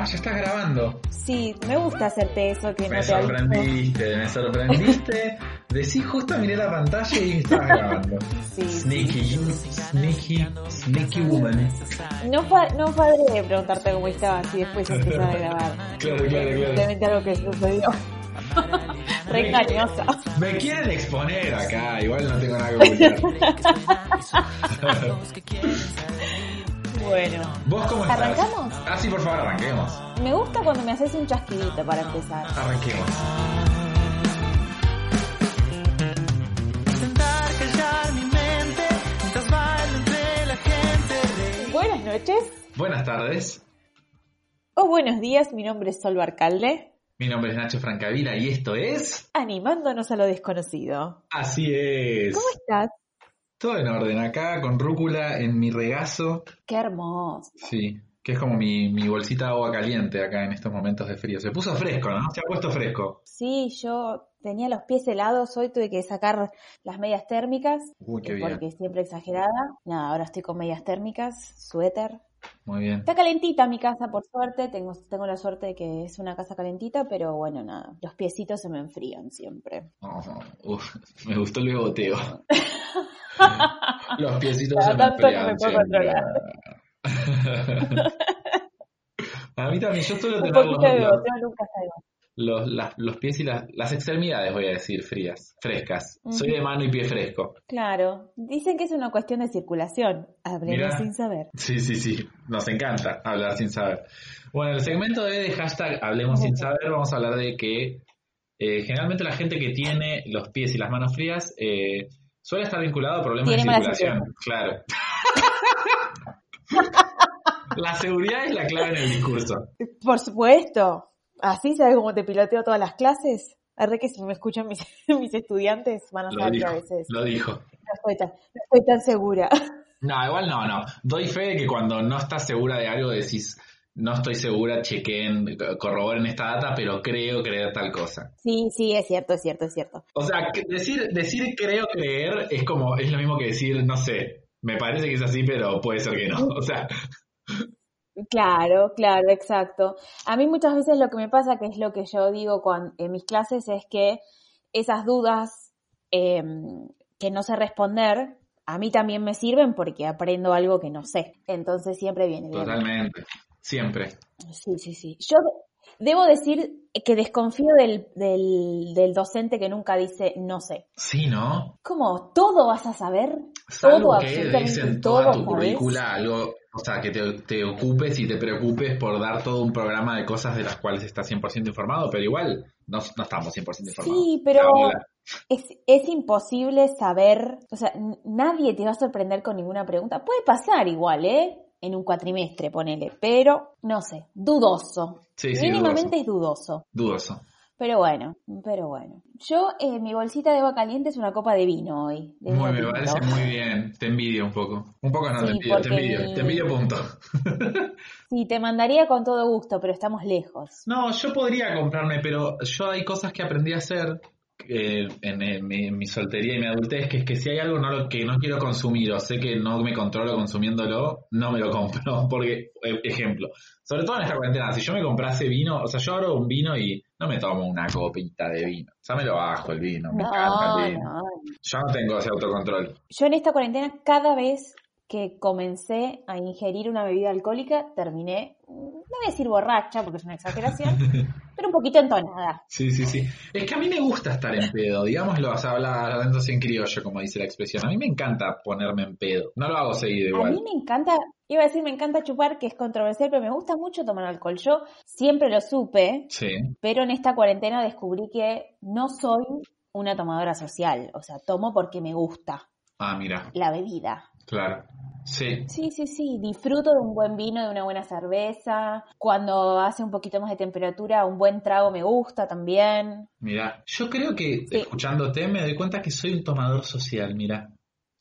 Ah, ya estás grabando. Sí, me gusta hacerte eso que Me no te aviso. sorprendiste, me sorprendiste. Decí justo miré la pantalla y estabas grabando. Sí. Sneaky, sneaky, sneaky woman. No, fa- no preguntarte cómo estabas y después empezar a grabar. Claro, claro, claro. Simplemente algo que sucedió. Re engañosa. Me quieren exponer acá, igual no tengo nada que ocultar. Bueno, ¿Vos cómo estás? ¿Arrancamos? Ah, sí, por favor, arranquemos. me gusta cuando me haces un chasquidito para empezar. Arranquemos. Intentar callar mi mente mientras bailo entre la gente. Buenas noches Buenas tardes. o buenos días, mi nombre es Sol Barcalde, Mi nombre es Nacho Francavila y esto es... animándonos a lo desconocido. Así es. ¿Cómo estás? Todo en orden acá, con rúcula en mi regazo. Qué hermoso. Sí, que es como mi, mi bolsita de agua caliente acá en estos momentos de frío. Se puso fresco, ¿no? Se ha puesto fresco. Sí, yo tenía los pies helados, hoy tuve que sacar las medias térmicas, Uy, qué bien. porque siempre exagerada. Nada, ahora estoy con medias térmicas, suéter. Muy bien. Está calentita mi casa, por suerte, tengo, tengo la suerte de que es una casa calentita, pero bueno, nada, los piecitos se me enfrían siempre. Oh, uf, me gustó el beboteo. Los piecitos se me no me enfrían puedo siempre. A mí también, yo suelo tener los, los, beboteo nunca salgo. Los- las- los pies y las, las extremidades, voy a decir, frías, frescas. Soy de mano y pie fresco. Claro, dicen que es una cuestión de circulación. Hablemos sin saber. Sí, sí, sí, nos encanta hablar sin saber. Bueno, el segmento de, de hashtag Hablemos sin saber, vamos a hablar de que eh, generalmente la gente que tiene los pies y las manos frías eh, suele estar vinculado a problemas de circulación. Claro. la seguridad es la clave en el discurso. Por supuesto. Así sabes cómo te piloteo todas las clases. Arre que si me escuchan mis, mis estudiantes van a saber que a veces lo dijo. no estoy tan, no estoy tan segura. No, igual no, no. Doy fe de que cuando no estás segura de algo decís, no estoy segura, chequen, corroboren esta data, pero creo creer tal cosa. Sí, sí, es cierto, es cierto, es cierto. O sea, decir, decir creo creer es como, es lo mismo que decir, no sé, me parece que es así, pero puede ser que no. O sea, Claro, claro, exacto. A mí muchas veces lo que me pasa, que es lo que yo digo cuan- en mis clases, es que esas dudas eh, que no sé responder, a mí también me sirven porque aprendo algo que no sé. Entonces siempre viene bien. totalmente. Siempre. Sí, sí, sí. Yo debo decir que desconfío del, del, del docente que nunca dice no sé. Sí, ¿no? ¿Cómo? ¿Todo vas a saber? Salvo todo, que absolutamente des en todo, toda tu algo, o sea, que te, te ocupes y te preocupes por dar todo un programa de cosas de las cuales estás 100% informado, pero igual no, no estamos 100% informados. Sí, pero es, es imposible saber, o sea, nadie te va a sorprender con ninguna pregunta. Puede pasar igual, ¿eh? En un cuatrimestre, ponele, pero no sé, dudoso. Sí, sí, Mínimamente es dudoso. Dudoso. Pero bueno, pero bueno. Yo, eh, mi bolsita de agua caliente es una copa de vino hoy. de Muy, me parece muy bien. Te envidio un poco. Un poco no, te envidio, te envidio. Te envidio punto. Sí, te mandaría con todo gusto, pero estamos lejos. No, yo podría comprarme, pero yo hay cosas que aprendí a hacer eh, en, en mi, en mi soltería y mi adultez, que es que si hay algo no lo, que no quiero consumir o sé que no me controlo consumiéndolo, no me lo compro. Porque, eh, ejemplo, sobre todo en esta cuarentena, si yo me comprase vino, o sea, yo abro un vino y no me tomo una copita de vino. Sea, me lo bajo el vino, me encanta No, el vino. no. Yo no tengo ese autocontrol. Yo en esta cuarentena, cada vez que comencé a ingerir una bebida alcohólica, terminé, no voy a decir borracha, porque es una exageración, pero un poquito entonada. Sí, sí, sí. Es que a mí me gusta estar en pedo, digámoslo, o sea, habla hablando así en criollo, como dice la expresión. A mí me encanta ponerme en pedo. No lo hago seguido A igual. mí me encanta, iba a decir me encanta chupar, que es controversial, pero me gusta mucho tomar alcohol. Yo siempre lo supe, Sí. pero en esta cuarentena descubrí que no soy una tomadora social, o sea, tomo porque me gusta Ah, mira, la bebida. claro. Sí. Sí, sí, sí, disfruto de un buen vino, de una buena cerveza. Cuando hace un poquito más de temperatura, un buen trago me gusta también. Mira, yo creo que Sí. escuchándote me doy cuenta que soy un tomador social, mira.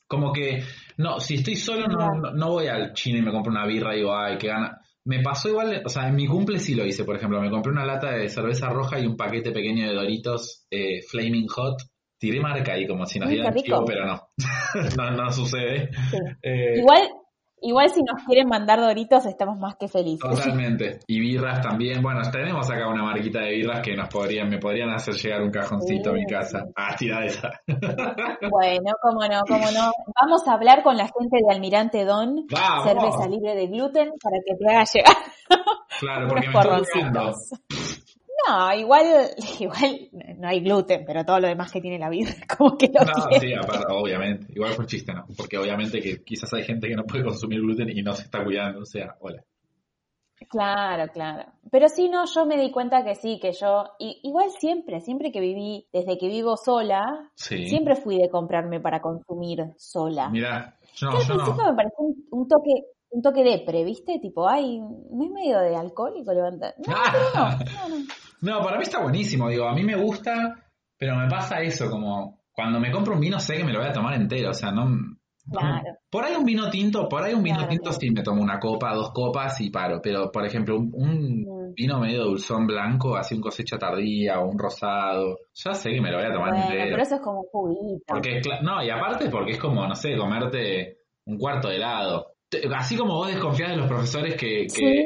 Como que, no, si estoy solo no, no, voy al chino y me compro una birra y digo, ay, qué gana. Me pasó igual, o sea, en mi cumple sí lo hice, por ejemplo, me compré una lata de cerveza roja y un paquete pequeño de Doritos eh, Flaming Hot. Tiré marca ahí como si nos dieran chivo, pero no. no, no sucede. Sí. Eh, Igual Igual si nos quieren mandar doritos estamos más que felices. Totalmente. Y birras también. Bueno, tenemos acá una marquita de birras que nos podrían, me podrían hacer llegar un cajoncito a mi casa. Ah, tira esa. Bueno, cómo no, cómo no. Vamos a hablar con la gente de Almirante Don, Vamos. cerveza libre de gluten, para que te haga llegar Claro, porque me estoy. No, igual, igual no hay gluten, pero todo lo demás que tiene la vida, como que lo No, tiene. sí, aparte, obviamente. Igual fue un chiste, ¿no? Porque obviamente que quizás hay gente que no puede consumir gluten y no se está cuidando. O sea, hola. Claro, claro. Pero sí, no, yo me di cuenta que sí, que yo, i- igual siempre, siempre que viví, desde que vivo sola, Sí. siempre fui de comprarme para consumir sola. Mira, yo al principio no. me pareció un, un toque, un toque depre, ¿viste? Tipo, ay, no es medio de alcohólico levantar. No, pero no, no, no. No, para mí está buenísimo. Digo, a mí me gusta, pero me pasa eso, como cuando me compro un vino sé que me lo voy a tomar entero. O sea, no. Claro. por ahí un vino tinto, por ahí un vino Claro, tinto sí me tomo una copa, dos copas y paro. Pero, por ejemplo, un, un Mm. vino medio dulzón blanco, así un cosecha tardía o un rosado, ya sé que me lo voy a tomar Bueno, entero. pero eso es como juguito. Porque, es no, y aparte porque es como, no sé, comerte un cuarto de helado. Así como vos desconfías de los profesores que, que, Sí,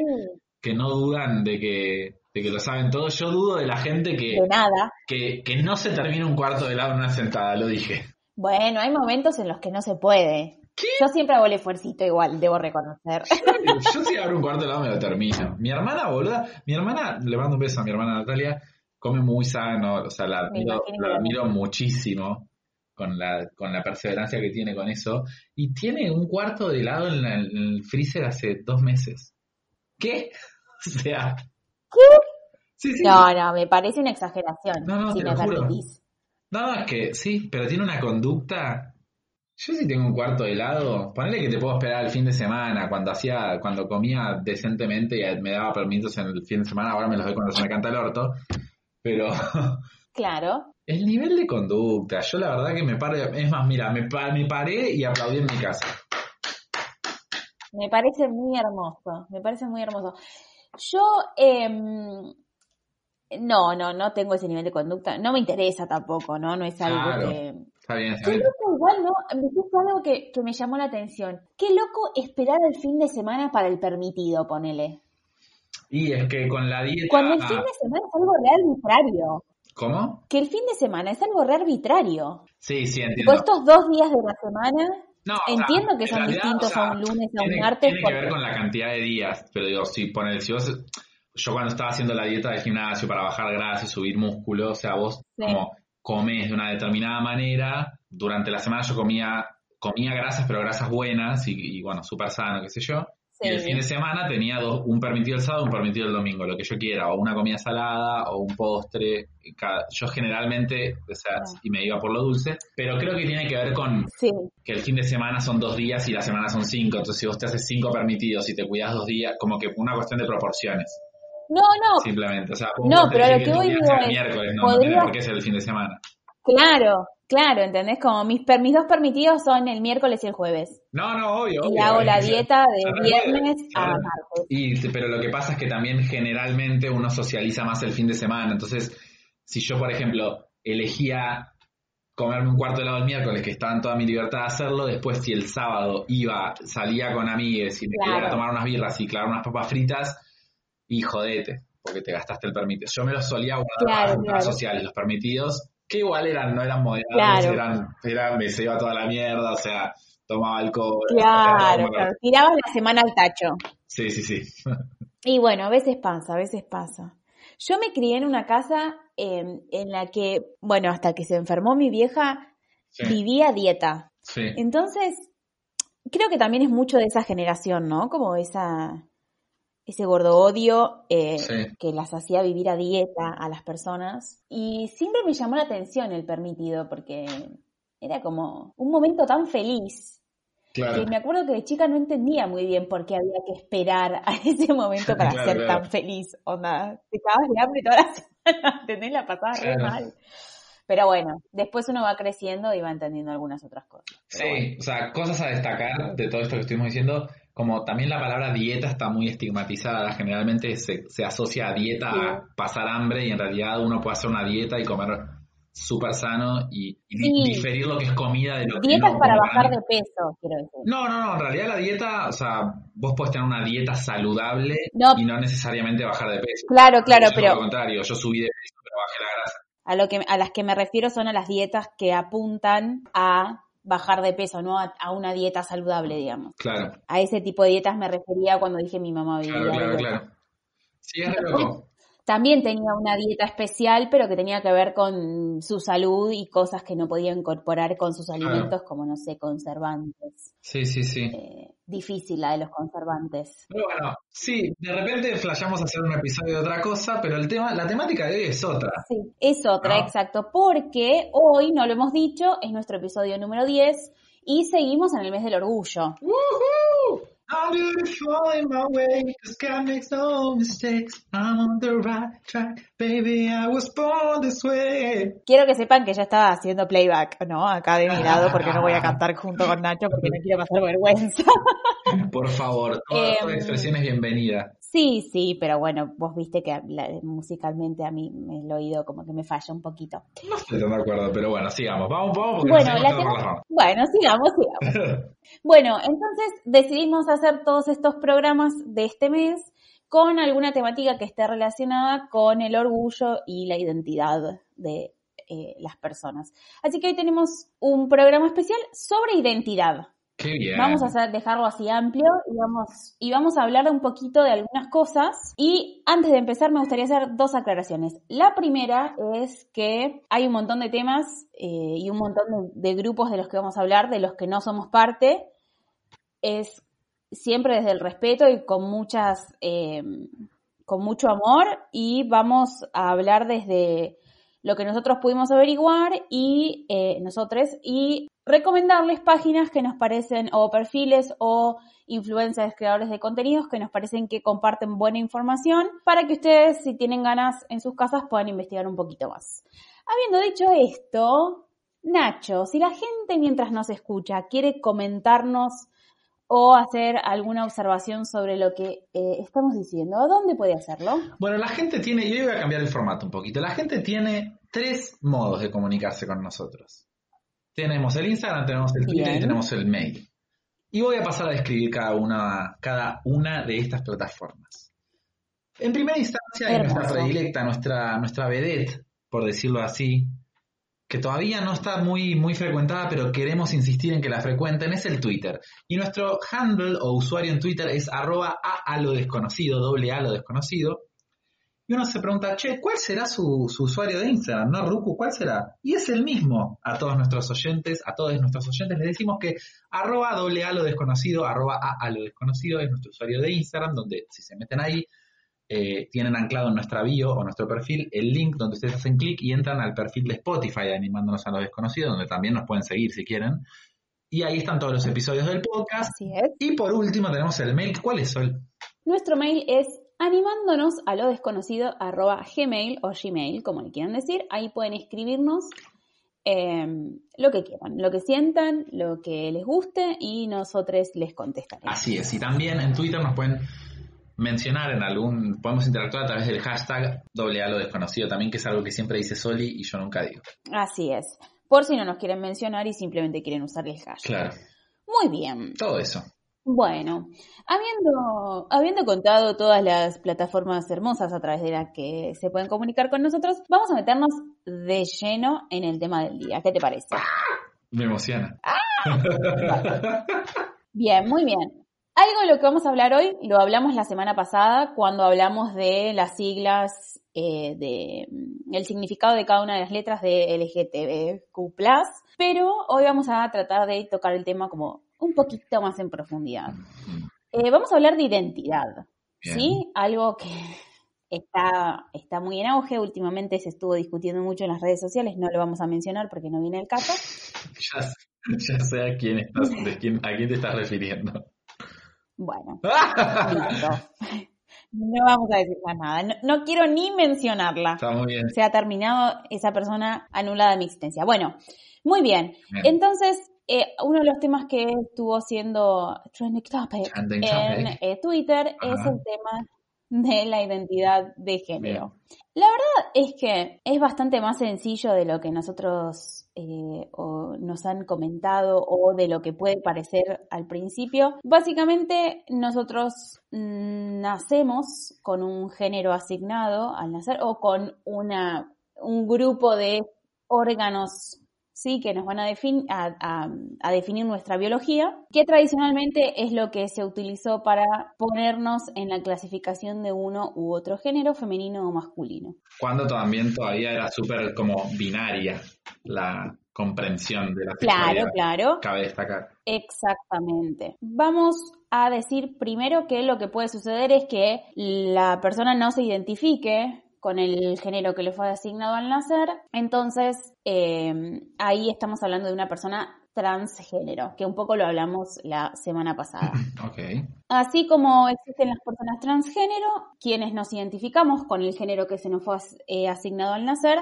que no dudan de que, de que lo saben todo, yo dudo de la gente que, de nada. que, que no se termina un cuarto de helado en una sentada, lo dije. Bueno, hay momentos en los que no se puede. Yo siempre hago el esfuercito igual, debo reconocer. Yo si abro un cuarto de helado me lo termino. Mi hermana, boluda, mi hermana, le mando un beso a mi hermana Natalia, come muy sano, o sea, la admiro, la muchísimo con la, con la perseverancia que tiene con eso. Y tiene un cuarto de helado en, la- en el freezer hace dos meses. ¿Qué? O sea... ¿Qué? Sí, sí. No, no, me parece una exageración, No, no, si te me lo juro. permitís. No, no, es que sí, pero tiene una conducta. Yo si tengo un cuarto de helado, ponele que te puedo esperar el fin de semana, cuando hacía, cuando comía decentemente y me daba permisos en el fin de semana, ahora me los doy cuando se me canta el orto. Pero Claro. el nivel de conducta, yo la verdad que me paré, es más, mira, me, me paré y aplaudí en mi casa. Me parece muy hermoso, me parece muy hermoso. Yo, em, no, no, no tengo ese nivel de conducta, no me interesa tampoco, ¿no? No es algo Claro. que... Está bien, está Qué bien. loco igual, ¿no? Me dijiste algo que, que me llamó la atención. Qué loco esperar el fin de semana para el permitido, ponele. Y es que con la dieta... Cuando el fin de semana es algo re arbitrario. ¿Cómo? Que el fin de semana es algo re arbitrario. Sí, sí, Tipo, entiendo. estos dos días de la semana, No, o sea, entiendo que son realidad, distintos o sea, a un lunes, a un martes. tiene que ver con la cantidad de días, pero digo, si poner, si vos, yo cuando estaba haciendo la dieta de gimnasio para bajar grasa y subir músculo, o sea, vos Sí. como comes de una determinada manera, durante la semana yo comía, comía grasas, pero grasas buenas y, y, bueno, súper sano, qué sé yo. Y el fin de semana tenía dos, un permitido el sábado, un permitido el domingo, lo que yo quiera, o una comida salada, o un postre. cada- yo generalmente, o sea, Ah. y me iba por lo dulce, pero creo que tiene que ver con, Sí, que el fin de semana son dos días y la semana son cinco. Entonces, si vos te haces cinco permitidos y te cuidas dos días, como que una cuestión de proporciones, no, no, simplemente. O sea, No, pero lo que voy digo es, miércoles, no, no podría- tiene por qué ser el fin de semana. claro, claro, ¿entendés? Como mis, per- mis dos permitidos son el miércoles y el jueves. No, no, obvio. Y obvio, hago la dieta de viernes a martes. Y, pero lo que pasa es que también generalmente uno socializa más el fin de semana. Entonces, si yo, por ejemplo, elegía comerme un cuarto de helado el miércoles, que estaba en toda mi libertad de hacerlo, después si el sábado iba, salía con amigues y me Claro. quería tomar unas birras y clavar unas papas fritas, y jodete, porque te gastaste el permitido. Yo me los solía guardar Claro, claro. sociales, los permitidos, que igual eran, no eran moderados, Claro. eran, eran, me se iba toda la mierda, o sea, tomaba alcohol. Claro. Tirabas la semana al tacho. Sí, sí, sí. Y bueno, a veces pasa, a veces pasa. Yo me crié en una casa eh, en la que, bueno, hasta que se enfermó mi vieja, Sí, vivía dieta. sí. Entonces, creo que también es mucho de esa generación, ¿no? Como esa, ese gordo odio eh, Sí. que las hacía vivir a dieta a las personas. Y siempre me llamó la atención el permitido, porque era como un momento tan feliz. Claro. Que me acuerdo que de chica no entendía muy bien por qué había que esperar a ese momento para Claro, ser claro. tan feliz. Onda, te cagabas de hambre toda la semana, ¿entendés? La pasaba re mal. Pero bueno, después uno va creciendo y va entendiendo algunas otras cosas. Bueno. Sí, o sea, cosas a destacar de todo esto que estuvimos diciendo, como también la palabra dieta está muy estigmatizada, generalmente se, se asocia a dieta Sí. a pasar hambre y en realidad uno puede hacer una dieta y comer súper sano y, y di- Sí. diferir lo que es comida de lo que Dietas no para bajar de peso, quiero decir. No, no, no, en realidad la dieta, o sea, vos podés tener una dieta saludable No. y no necesariamente bajar de peso. Claro, claro, Yo, pero Al contrario, yo subí de peso, pero bajé la grasa. A lo que a las que me refiero son a las dietas que apuntan a bajar de peso, no a, a una dieta saludable, digamos. Claro, A ese tipo de dietas me refería cuando dije mi mamá vivía claro, claro, claro. Sí, es. También tenía una dieta especial, pero que tenía que ver con su salud y cosas que no podía incorporar con sus alimentos, como no sé, conservantes. Sí, sí, sí. Eh, difícil la de los conservantes. Pero bueno, sí, de repente flasheamos a hacer un episodio de otra cosa, pero el tema, la temática de hoy es otra. Sí, es otra, No. exacto, porque hoy, no lo hemos dicho, es nuestro episodio número 10 y seguimos en el mes del orgullo. Woohoo! I'm beautiful in my way, 'cause God makes no mistakes. I'm on the right track, baby, I was born this way. Quiero que sepan que ya estaba haciendo playback, ¿no? Acá de mi lado, porque no voy a cantar junto con Nacho porque no quiero pasar vergüenza. Por favor, toda, Em, toda expresión es bienvenida. Sí, sí, pero bueno, vos viste que la- musicalmente a mí me- el oído como que me falla un poquito. No estoy tan de acuerdo, pero bueno, sigamos, vamos, vamos, Bueno, la por Bueno, sigamos, sigamos. Bueno, entonces decidimos hacer todos estos programas de este mes con alguna temática que esté relacionada con el orgullo y la identidad de eh, las personas. Así que hoy tenemos un programa especial sobre identidad. Vamos a dejarlo así amplio y vamos, y vamos a hablar un poquito de algunas cosas. Y antes de empezar me gustaría hacer dos aclaraciones. La primera es que hay un montón de temas eh, y un montón de, de grupos de los que vamos a hablar, de los que no somos parte. Es siempre desde el respeto y con muchas, eh, con mucho amor y vamos a hablar desde lo que nosotros pudimos averiguar y eh, nosotros y recomendarles páginas que nos parecen o perfiles o influencers creadores de contenidos que nos parecen que comparten buena información para que ustedes si tienen ganas en sus casas puedan investigar un poquito más. Habiendo dicho esto, Nacho, si la gente mientras nos escucha quiere comentarnos o hacer alguna observación sobre lo que eh, estamos diciendo, ¿a dónde puede hacerlo? Bueno, la gente tiene, yo voy a cambiar el formato un poquito. La gente tiene tres modos de comunicarse con nosotros. Tenemos el Instagram, tenemos el Twitter Bien. y tenemos el mail. Y voy a pasar a describir cada una, cada una de estas plataformas. En primera instancia, hay nuestra predilecta, nuestra, nuestra vedette, por decirlo así, que todavía no está muy, muy frecuentada, pero queremos insistir en que la frecuenten, es el Twitter. Y nuestro handle o usuario en Twitter es arroba a, a lo desconocido, doble a lo desconocido. Y uno se pregunta, che, ¿cuál será su, su usuario de Instagram? ¿No, Ruku? ¿Cuál será? Y es el mismo a todos nuestros oyentes, a todos nuestros oyentes les decimos que arroba doble a lo desconocido, arroba a, a lo desconocido es nuestro usuario de Instagram, donde si se meten ahí, eh, tienen anclado en nuestra bio o nuestro perfil el link donde ustedes hacen clic y entran al perfil de Spotify de animándonos a lo desconocido, donde también nos pueden seguir si quieren. Y ahí están todos los episodios del podcast. Así es. Y por último tenemos el mail. ¿Cuál es, Sol? Nuestro mail es animándonos a lo desconocido arroba gmail o gmail, como le quieran decir. Ahí pueden escribirnos eh, lo que quieran, lo que sientan, lo que les guste y nosotros les contestaremos. Así es. Y también en Twitter nos pueden mencionar en algún, podemos interactuar a través del hashtag doble a lo desconocido también, que es algo que siempre dice Soli y yo nunca digo. Así es. Por si no nos quieren mencionar y simplemente quieren usar el hashtag. Claro, Muy bien. todo eso. Bueno, habiendo, habiendo contado todas las plataformas hermosas a través de las que se pueden comunicar con nosotros, vamos a meternos de lleno en el tema del día. ¿Qué te parece? Me emociona. Bien, muy bien. Algo de lo que vamos a hablar hoy lo hablamos la semana pasada cuando hablamos de las siglas, eh, de mm, el significado de cada una de las letras de LGTBQ+, pero hoy vamos a tratar de tocar el tema como un poquito más en profundidad. Eh, vamos a hablar de identidad, Bien. ¿sí? Algo que está, está muy en auge, últimamente se estuvo discutiendo mucho en las redes sociales, no lo vamos a mencionar porque no viene el caso. Ya, ya sé a quién, estás, de quién, a quién te estás refiriendo. Bueno. No vamos a decir más nada, no, no quiero ni mencionarla. Está muy bien. Se ha terminado esa persona anulada de mi existencia. Bueno, muy bien. Bien. Entonces, eh, uno de los temas que estuvo siendo trending topic Trending en topic. eh, Twitter es el tema de la identidad de género. La verdad es que es bastante más sencillo de lo que nosotros eh, o nos han comentado o de lo que puede parecer al principio. Básicamente nosotros mm, nacemos con un género asignado al nacer o con una, un grupo de órganos ¿sí? que nos van a, defin a, a, a, definir nuestra biología, que tradicionalmente es lo que se utilizó para ponernos en la clasificación de uno u otro género, femenino o masculino. Cuando también todavía era súper como binaria la comprensión de la Claro, claro. Cabe destacar. Exactamente. Vamos a decir primero que lo que puede suceder es que la persona no se identifique con el género que le fue asignado al nacer. Entonces, eh, ahí estamos hablando de una persona transgénero, que un poco lo hablamos la semana pasada. Okay. Así como existen las personas transgénero, quienes nos identificamos con el género que se nos fue eh, asignado al nacer,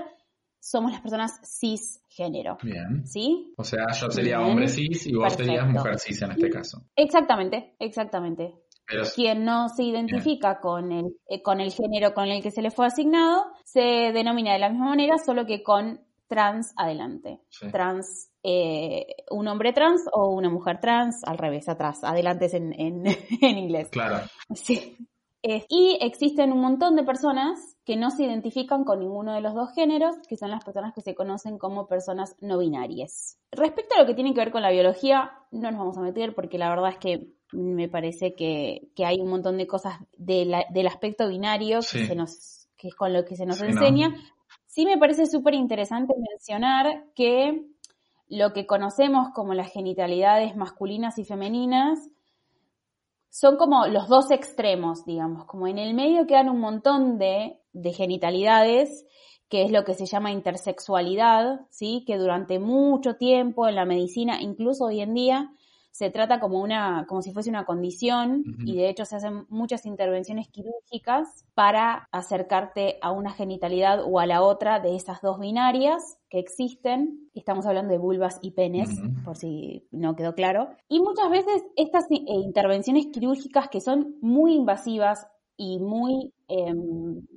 somos las personas cisgénero. Bien. ¿Sí? O sea, yo sería Bien. hombre cis y vos Perfecto. serías mujer cis en este caso. Exactamente, exactamente. Pero, quien no se identifica con el, eh, con el género con el que se le fue asignado se denomina de la misma manera, solo que con trans adelante. Sí. Trans, eh, un hombre trans o una mujer trans, al revés, atrás. Adelante es en, en, en inglés. Claro. Sí. Eh, y existen un montón de personas que no se identifican con ninguno de los dos géneros, que son las personas que se conocen como personas no binarias. Respecto a lo que tiene que ver con la biología, no nos vamos a meter porque la verdad es que me parece que, que hay un montón de cosas de la, del aspecto binario sí. que, se nos, que es con lo que se nos sí, enseña. No. Sí me parece súper interesante mencionar que lo que conocemos como las genitalidades masculinas y femeninas son como los dos extremos, digamos, como en el medio quedan un montón de, de genitalidades, que es lo que se llama intersexualidad, ¿sí? que durante mucho tiempo en la medicina, incluso hoy en día, se trata como una, como si fuese una condición uh -huh. y de hecho se hacen muchas intervenciones quirúrgicas para acercarte a una genitalidad o a la otra de esas dos binarias que existen. Estamos hablando de vulvas y penes, uh -huh. por si no quedó claro. Y muchas veces estas eh, intervenciones quirúrgicas que son muy invasivas y muy eh,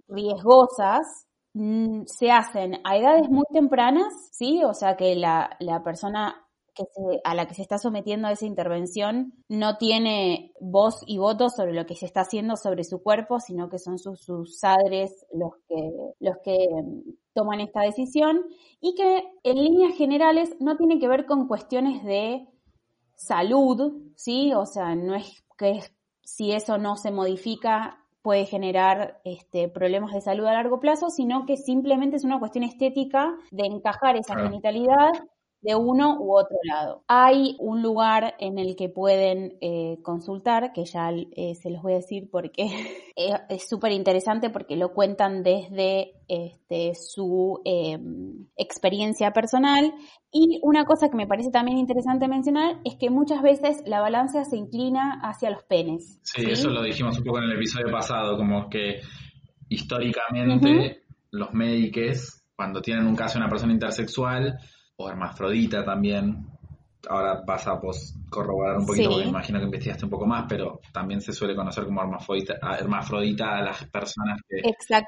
riesgosas, mm, se hacen a edades muy tempranas, ¿sí? O sea que la, la persona que se, a la que se está sometiendo a esa intervención no tiene voz y voto sobre lo que se está haciendo sobre su cuerpo, sino que son sus, sus padres los que, los que toman esta decisión y que en líneas generales no tiene que ver con cuestiones de salud, ¿sí? O sea, no es que si eso no se modifica puede generar este, problemas de salud a largo plazo, sino que simplemente es una cuestión estética de encajar esa genitalidad de uno u otro lado. Hay un lugar en el que pueden eh, consultar, que ya eh, se los voy a decir porque es súper interesante porque lo cuentan desde este, su eh, experiencia personal. Y una cosa que me parece también interesante mencionar es que muchas veces la balanza se inclina hacia los penes. Sí, ¿sí? eso lo dijimos un poco en el episodio pasado, como que históricamente uh -huh. los médicos, cuando tienen un caso de una persona intersexual, o hermafrodita también. Ahora vas a pues, corroborar un poquito, sí. porque me imagino que investigaste un poco más, pero también se suele conocer como hermafrodita, hermafrodita a las personas que,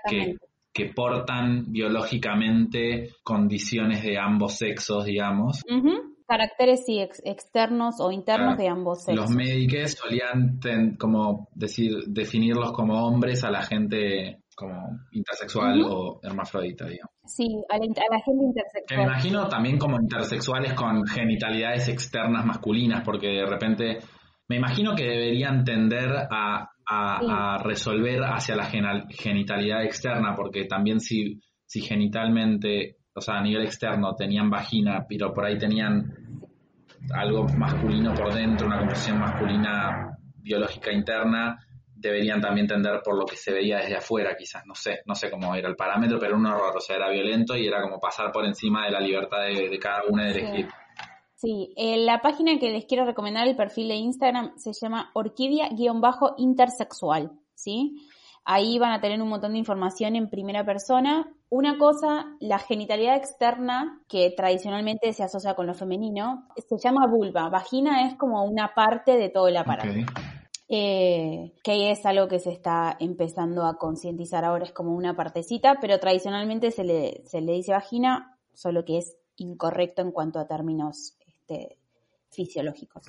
que, que, portan biológicamente condiciones de ambos sexos, digamos. Uh -huh. Caracteres sí, ex externos o internos de ambos sexos. Los médicos solían ten, como decir, definirlos como hombres a la gente como intersexual uh -huh. o hermafrodita, digamos. Sí, a la, a la, gente intersexual. Que me imagino también como intersexuales con genitalidades externas masculinas, porque de repente me imagino que deberían tender a, a, sí. a resolver hacia la genitalidad externa, porque también si, si genitalmente, o sea, a nivel externo tenían vagina, pero por ahí tenían algo masculino por dentro, una composición masculina biológica interna, deberían también tender por lo que se veía desde afuera, quizás, no sé, no sé cómo era el parámetro, pero era un horror, o sea, era violento y era como pasar por encima de la libertad de, de cada uno de elegir. Sí, eh, la página que les quiero recomendar, el perfil de Instagram, se llama orquídea-intersexual, ¿sí? Ahí van a tener un montón de información en primera persona. Una cosa, la genitalidad externa, que tradicionalmente se asocia con lo femenino, se llama vulva. Vagina es como una parte de todo el aparato. Okay. Eh, que es algo que se está empezando a concientizar ahora, es como una partecita, pero tradicionalmente se le, se le dice vagina, solo que es incorrecto en cuanto a términos este, fisiológicos.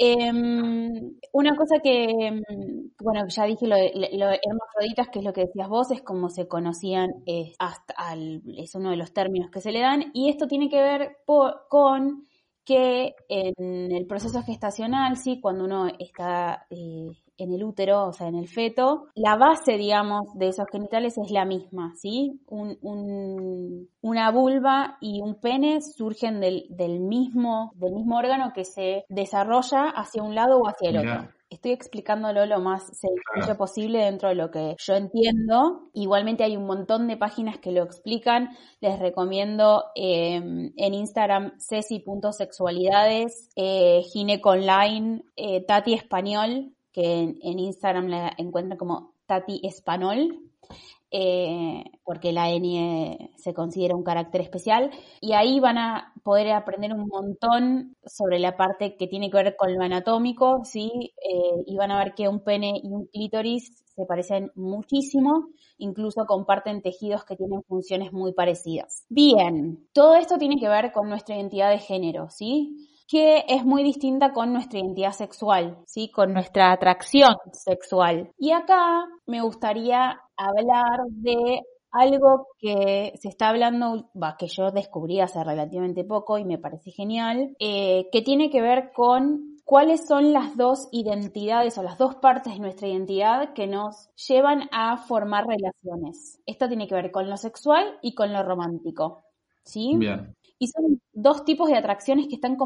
Em, una cosa que, em, bueno, ya dije lo, lo hermafroditas, que es lo que decías vos, es como se conocían, es, hasta al- es uno de los términos que se le dan, y esto tiene que ver con que en el proceso gestacional, sí, cuando uno está eh, en el útero, o sea, en el feto, la base, digamos, de esos genitales es la misma, ¿sí? Un- un- una vulva y un pene surgen del, del mismo, del mismo órgano que se desarrolla hacia un lado o hacia el Mirá. otro. Estoy explicándolo lo más sencillo posible dentro de lo que yo entiendo. Igualmente hay un montón de páginas que lo explican. Les recomiendo eh, en Instagram ceci.sexualidades, eh, Gineco Online, eh, Tati Español, que en, en Instagram la encuentran como Tati Español. Eh, porque la N se considera un carácter especial, y ahí van a poder aprender un montón sobre la parte que tiene que ver con lo anatómico, ¿sí? Eh, y van a ver que un pene y un clítoris se parecen muchísimo, incluso comparten tejidos que tienen funciones muy parecidas. Bien, todo esto tiene que ver con nuestra identidad de género, ¿sí? Que es muy distinta con nuestra identidad sexual, ¿sí? Con nuestra atracción sexual. Y acá me gustaría hablar de algo que se está hablando, va, que yo descubrí hace relativamente poco y me parece genial, eh, que tiene que ver con cuáles son las dos identidades o las dos partes de nuestra identidad que nos llevan a formar relaciones. Esto tiene que ver con lo sexual y con lo romántico. ¿Sí? Bien. Y son dos tipos de atracciones que están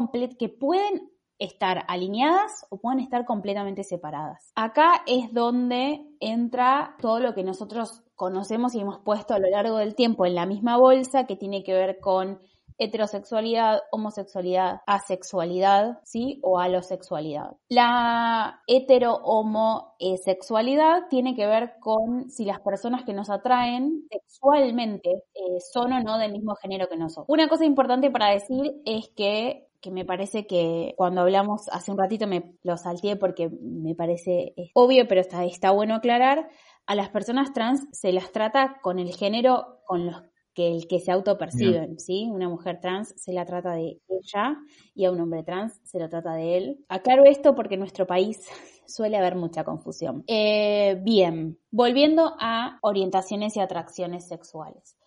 pueden estar alineadas o pueden estar completamente separadas. Acá es donde entra todo lo que nosotros conocemos y hemos puesto a lo largo del tiempo en la misma bolsa que tiene que ver con heterosexualidad, homosexualidad, asexualidad, ¿sí? O alosexualidad. La hetero-homosexualidad tiene que ver con si las personas que nos atraen sexualmente eh, son o no del mismo género que nosotros. Una cosa importante para decir es que que me parece que cuando hablamos hace un ratito me lo salteé porque me parece es obvio, pero está, está bueno aclarar, a las personas trans se las trata con el género con los que el que se autoperciben, ¿sí? Una mujer trans se la trata de ella y a un hombre trans se lo trata de él. Aclaro esto porque en nuestro país suele haber mucha confusión. Eh, bien, volviendo a orientaciones y atracciones sexuales.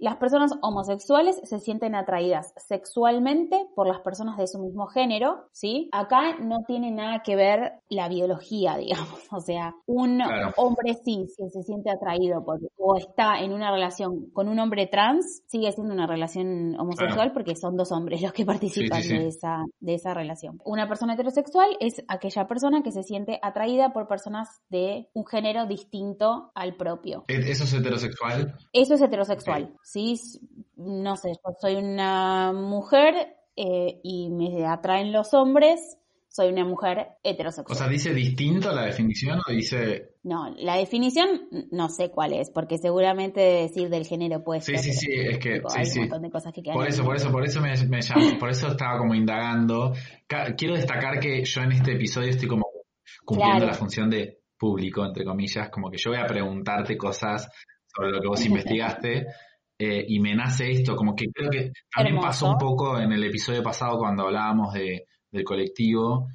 Las personas homosexuales se sienten atraídas sexualmente por las personas de su mismo género, ¿sí? Acá no tiene nada que ver la biología, digamos. O sea, un Claro. hombre sí, si se siente atraído por, o está en una relación con un hombre trans, sigue siendo una relación homosexual porque son dos hombres los que participan Sí, sí, sí. de esa, de esa relación. Una persona heterosexual es aquella persona que se siente atraída por personas de un género distinto al propio. ¿E- ¿Eso es heterosexual? Eso es heterosexual, ¿sí? No sé, yo soy una mujer eh, y me atraen los hombres, soy una mujer O heterosexual. sea, ¿dice distinto la definición o dice... no, la definición no sé cuál es, porque seguramente decir del género puede Sí, ser. sí, sí, es que... tipo, Sí, hay un montón de cosas que quedan Por eso, por eso, por eso me, me llamó, por eso estaba como indagando. Quiero destacar que yo en este episodio estoy como cumpliendo Claro. la función de público, entre comillas, como que yo voy a preguntarte cosas sobre lo que vos investigaste eh, y me nace esto, como que creo que también Hermoso. pasó un poco en el episodio pasado cuando hablábamos de, del colectivo,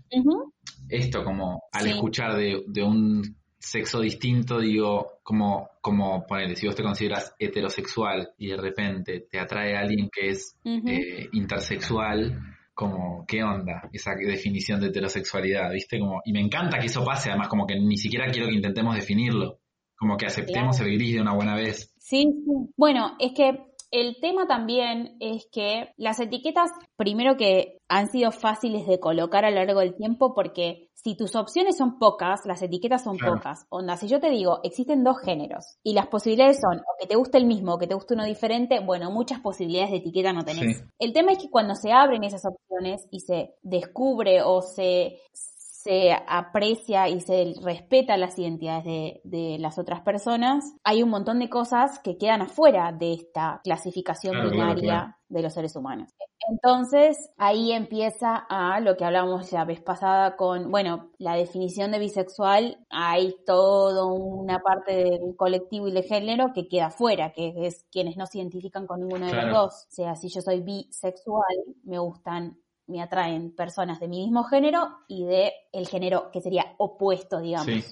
esto como al Sí. escuchar de, de un sexo distinto, digo, como, como ponele, si vos te consideras heterosexual y de repente te atrae a alguien que es eh, intersexual, como, ¿qué onda? Esa definición de heterosexualidad, ¿viste? Como, y me encanta que eso pase, además, como que ni siquiera quiero que intentemos definirlo, como que aceptemos Claro. el gris de una buena vez. Sí, sí. Bueno, es que el tema también es que las etiquetas, primero que han sido fáciles de colocar a lo largo del tiempo, porque si tus opciones son pocas, las etiquetas son Claro. pocas. Onda, si yo te digo, existen dos géneros y las posibilidades son o que te guste el mismo o que te guste uno diferente, bueno, muchas posibilidades de etiqueta no tenés. Sí. El tema es que cuando se abren esas opciones y se descubre o se se aprecia y se respeta las identidades de, de las otras personas, hay un montón de cosas que quedan afuera de esta clasificación Claro, binaria claro. de los seres humanos. Entonces, ahí empieza a lo que hablábamos la vez pasada con, bueno, la definición de bisexual, hay toda una parte del colectivo y de género que queda fuera, que es quienes no se identifican con ninguno de los dos. O sea, si yo soy bisexual, me gustan, me atraen personas de mi mismo género y de el género que sería opuesto, digamos. Sí,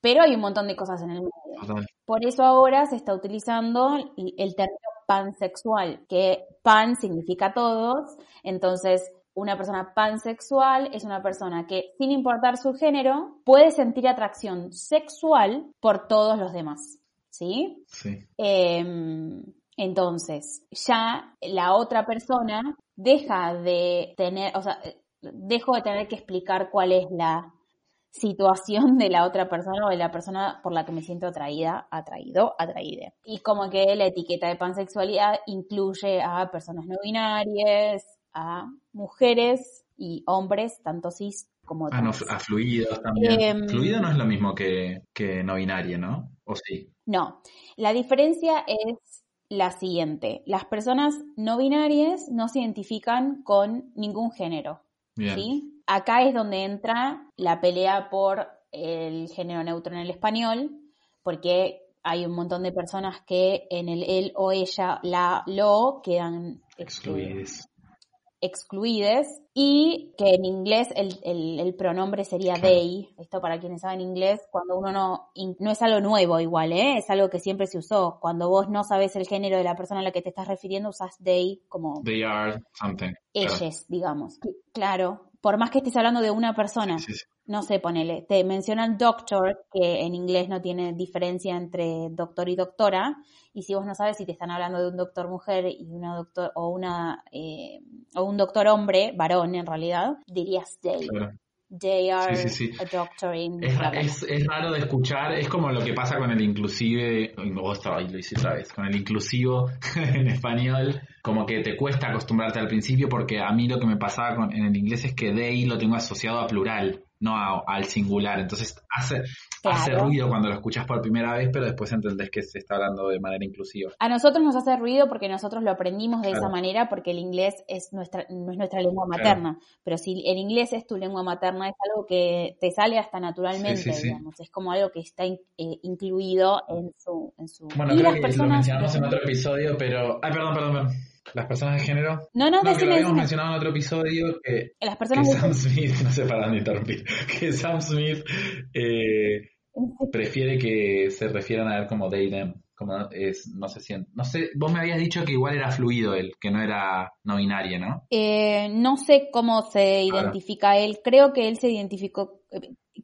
Pero hay un montón de cosas en el total. Por eso ahora se está utilizando el el término pansexual, que pan significa todos, entonces una persona pansexual es una persona que sin importar su género puede sentir atracción sexual por todos los demás, ¿sí? Sí. Em, entonces, ya la otra persona deja de tener, o sea, dejo de tener que explicar cuál es la situación de la otra persona o de la persona por la que me siento atraída, atraído, atraída. Y como que la etiqueta de pansexualidad incluye a personas no binarias, a mujeres y hombres, tanto cis como Ah, no, a fluidos también. Em, Fluido no es lo mismo que, que no binario, ¿no? ¿O sí? No, la diferencia es la siguiente. Las personas no binarias no se identifican con ningún género. Bien. ¿sí? Acá es donde entra la pelea por el género neutro en el español, porque hay un montón de personas que en el él o ella, la, lo quedan Excluidos. Excluides y que en inglés el, el- el pronombre sería they. Esto para quienes saben inglés, cuando uno no, no es algo nuevo igual, ¿eh? es algo que siempre se usó. Cuando vos no sabes el género de la persona a la que te estás refiriendo, usas they como They are something. Claro. ellos, digamos. Claro, por más que estés hablando de una persona, Sí, sí. no sé, ponele, te mencionan doctor, que en inglés no tiene diferencia entre doctor y doctora, y si vos no sabes si te están hablando de un doctor mujer y una doctor o una eh, o un doctor hombre, varón en realidad, dirías they. Claro. They are Sí, sí, sí. a doctor in Es, es, es raro de escuchar, es como lo que pasa con el inclusive, oh, ahí, lo hice otra vez, con el inclusivo en español, como que te cuesta acostumbrarte al principio porque a mí lo que me pasaba con, en el inglés es que they lo tengo asociado a plural, no a- al singular, entonces hace, hace ruido cuando lo escuchas por primera vez, pero después entendés que se está hablando de manera inclusiva. A nosotros nos hace ruido porque nosotros lo aprendimos de esa manera porque el inglés es nuestra, no es nuestra lengua Claro. materna. Pero si el inglés es tu lengua materna, es algo que te sale hasta naturalmente, Sí, sí, sí. digamos. Es como algo que está in- eh, incluido en su, en su... Bueno, y creo que personas... lo mencionamos en otro episodio, pero... Ay, perdón, perdón, perdón. Las personas de género. No, no, No, que lo habíamos mencionado en otro episodio que Las que personas... de- Sam Smith, no sé para dónde interrumpir, que Sam Smith eh, prefiere que se refieran a él como they, them, como es, no sé si, no sé, vos me habías dicho que igual era fluido él, que no era no binario, ¿no? Eh, no sé cómo se identifica él. Creo que él se identificó,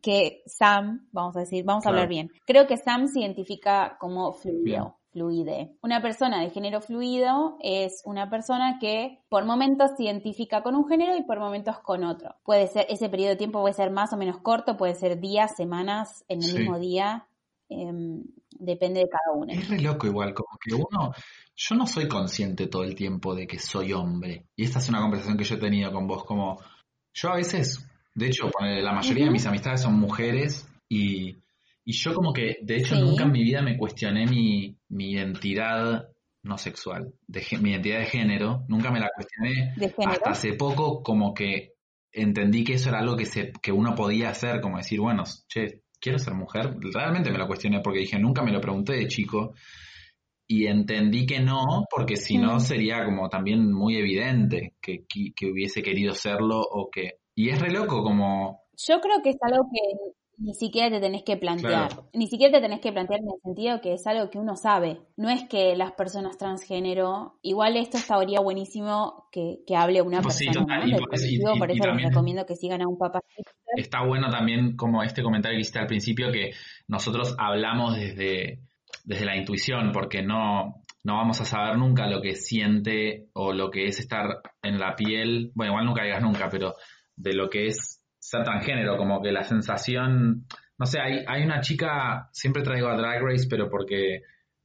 que Sam, vamos a decir, vamos a Claro. hablar bien. Creo que Sam se identifica como Bien. Fluide. Una persona de género fluido es una persona que por momentos se identifica con un género y por momentos con otro. Puede ser, ese periodo de tiempo puede ser más o menos corto, puede ser días, semanas, en el Sí. mismo día. em, depende de cada uno. Es re loco igual, como que uno, yo no soy consciente todo el tiempo de que soy hombre. Y esta es una conversación que yo he tenido con vos, como yo a veces, de hecho, la mayoría de mis amistades son mujeres y, y yo como que, de hecho, Sí. nunca en mi vida me cuestioné mi, mi identidad no sexual, de, mi identidad de género, nunca me la cuestioné hasta hace poco como que entendí que eso era algo que, se, que uno podía hacer, como decir, bueno, che, quiero ser mujer. Realmente me lo cuestioné porque dije, nunca me lo pregunté de chico. Y entendí que no, porque si no Mm. sería como también muy evidente que, que, que hubiese querido serlo o que... Y es re loco como... Yo creo que es algo que ni siquiera te tenés que plantear. Claro. Ni siquiera te tenés que plantear en el sentido que es algo que uno sabe. No es que las personas transgénero, igual esto estaría buenísimo que, que hable una Pues sí, persona, total, ¿no? y por eso- y- por les recomiendo que sigan a un papá. está bueno también como este comentario que hiciste al principio que nosotros hablamos desde, desde la intuición porque no, no vamos a saber nunca lo que siente o lo que es estar en la piel, bueno, igual nunca digas nunca, pero de lo que es ser transgénero, como que la sensación, no sé, hay, hay una chica, siempre traigo a Drag Race, pero porque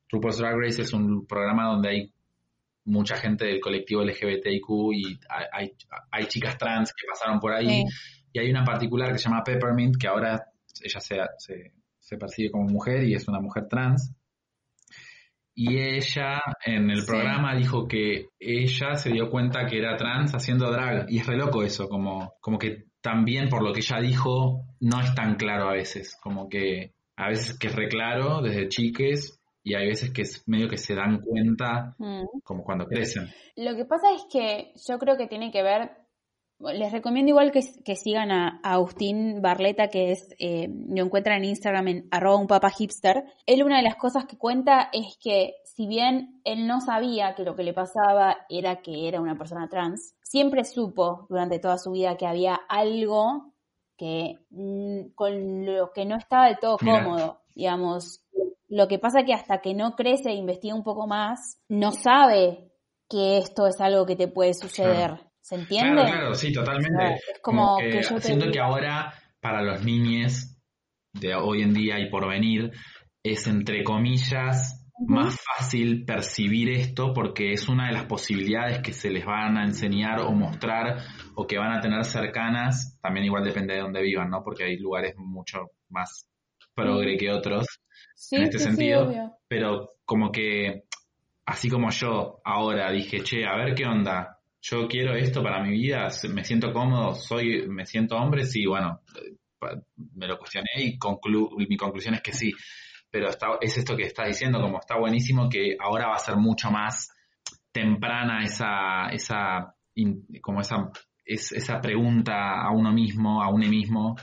RuPaul's Drag Race es un programa donde hay mucha gente del colectivo LGBTIQ y hay, hay, chicas trans que pasaron por ahí. Sí. Y hay una particular que se llama Peppermint, que ahora ella se, se, se percibe como mujer y es una mujer trans. Y ella en el Sí. programa dijo que ella se dio cuenta que era trans haciendo drag. Y es re loco eso, como, como que también por lo que ella dijo no es tan claro a veces. Como que a veces que es re claro desde chiques y hay veces que es medio que se dan cuenta Mm. como cuando crecen. Lo que pasa es que yo creo que tiene que ver, les recomiendo igual que, que sigan a, a Agustín Barleta, que es, eh, lo encuentran en Instagram en arroba un papa hipster. Él una de las cosas que cuenta es que si bien él no sabía que lo que le pasaba era que era una persona trans, siempre supo durante toda su vida que había algo que mm, con lo que no estaba del todo Mira. cómodo, digamos. Lo que pasa que hasta que no crece e investiga un poco más, no sabe que esto es algo que te puede suceder. ¿Se entiende? Claro, claro, sí, totalmente. Es como que, que yo te siento que ahora para los niños de hoy en día y por venir es entre comillas más fácil percibir esto porque es una de las posibilidades que se les van a enseñar o mostrar o que van a tener cercanas, también igual depende de dónde vivan, ¿no? Porque hay lugares mucho más progre que otros Sí, en este sí, sentido, pero como que así como yo ahora dije, che, a ver qué onda, yo quiero esto para mi vida, me siento cómodo, soy, me siento hombre, sí, bueno, me lo cuestioné y mi conclusión es que sí, pero está, es esto que estás diciendo, como está buenísimo que ahora va a ser mucho más temprana esa, esa, como esa, es- esa pregunta a uno mismo, a uno mismo,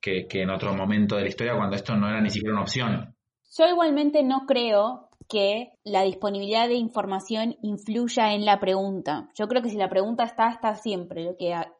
que, que en otro momento de la historia cuando esto no era ni siquiera una opción. Yo igualmente no creo que la disponibilidad de información influya en la pregunta. Yo creo que si la pregunta está, está siempre. Lo que a-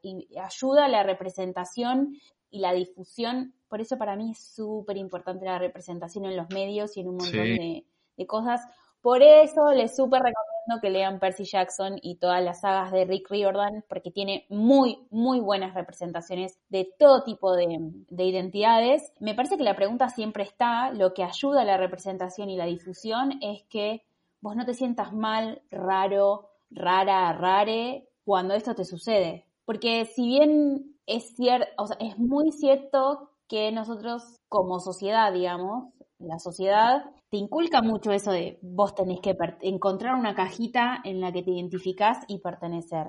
ayuda a la representación y la difusión, por eso para mí es súper importante la representación en los medios y en un montón Sí. de, de cosas. Por eso les súper recomiendo que lean Percy Jackson y todas las sagas de Rick Riordan, porque tiene muy, muy buenas representaciones de todo tipo de, de identidades. Me parece que la pregunta siempre está, lo que ayuda a la representación y la difusión es que vos no te sientas mal, raro, rara, rare, cuando esto te sucede. Porque si bien es cierto, o sea, es muy cierto que nosotros como sociedad, digamos, la sociedad te inculca mucho eso de vos tenés que encontrar una cajita en la que te identificás y pertenecer.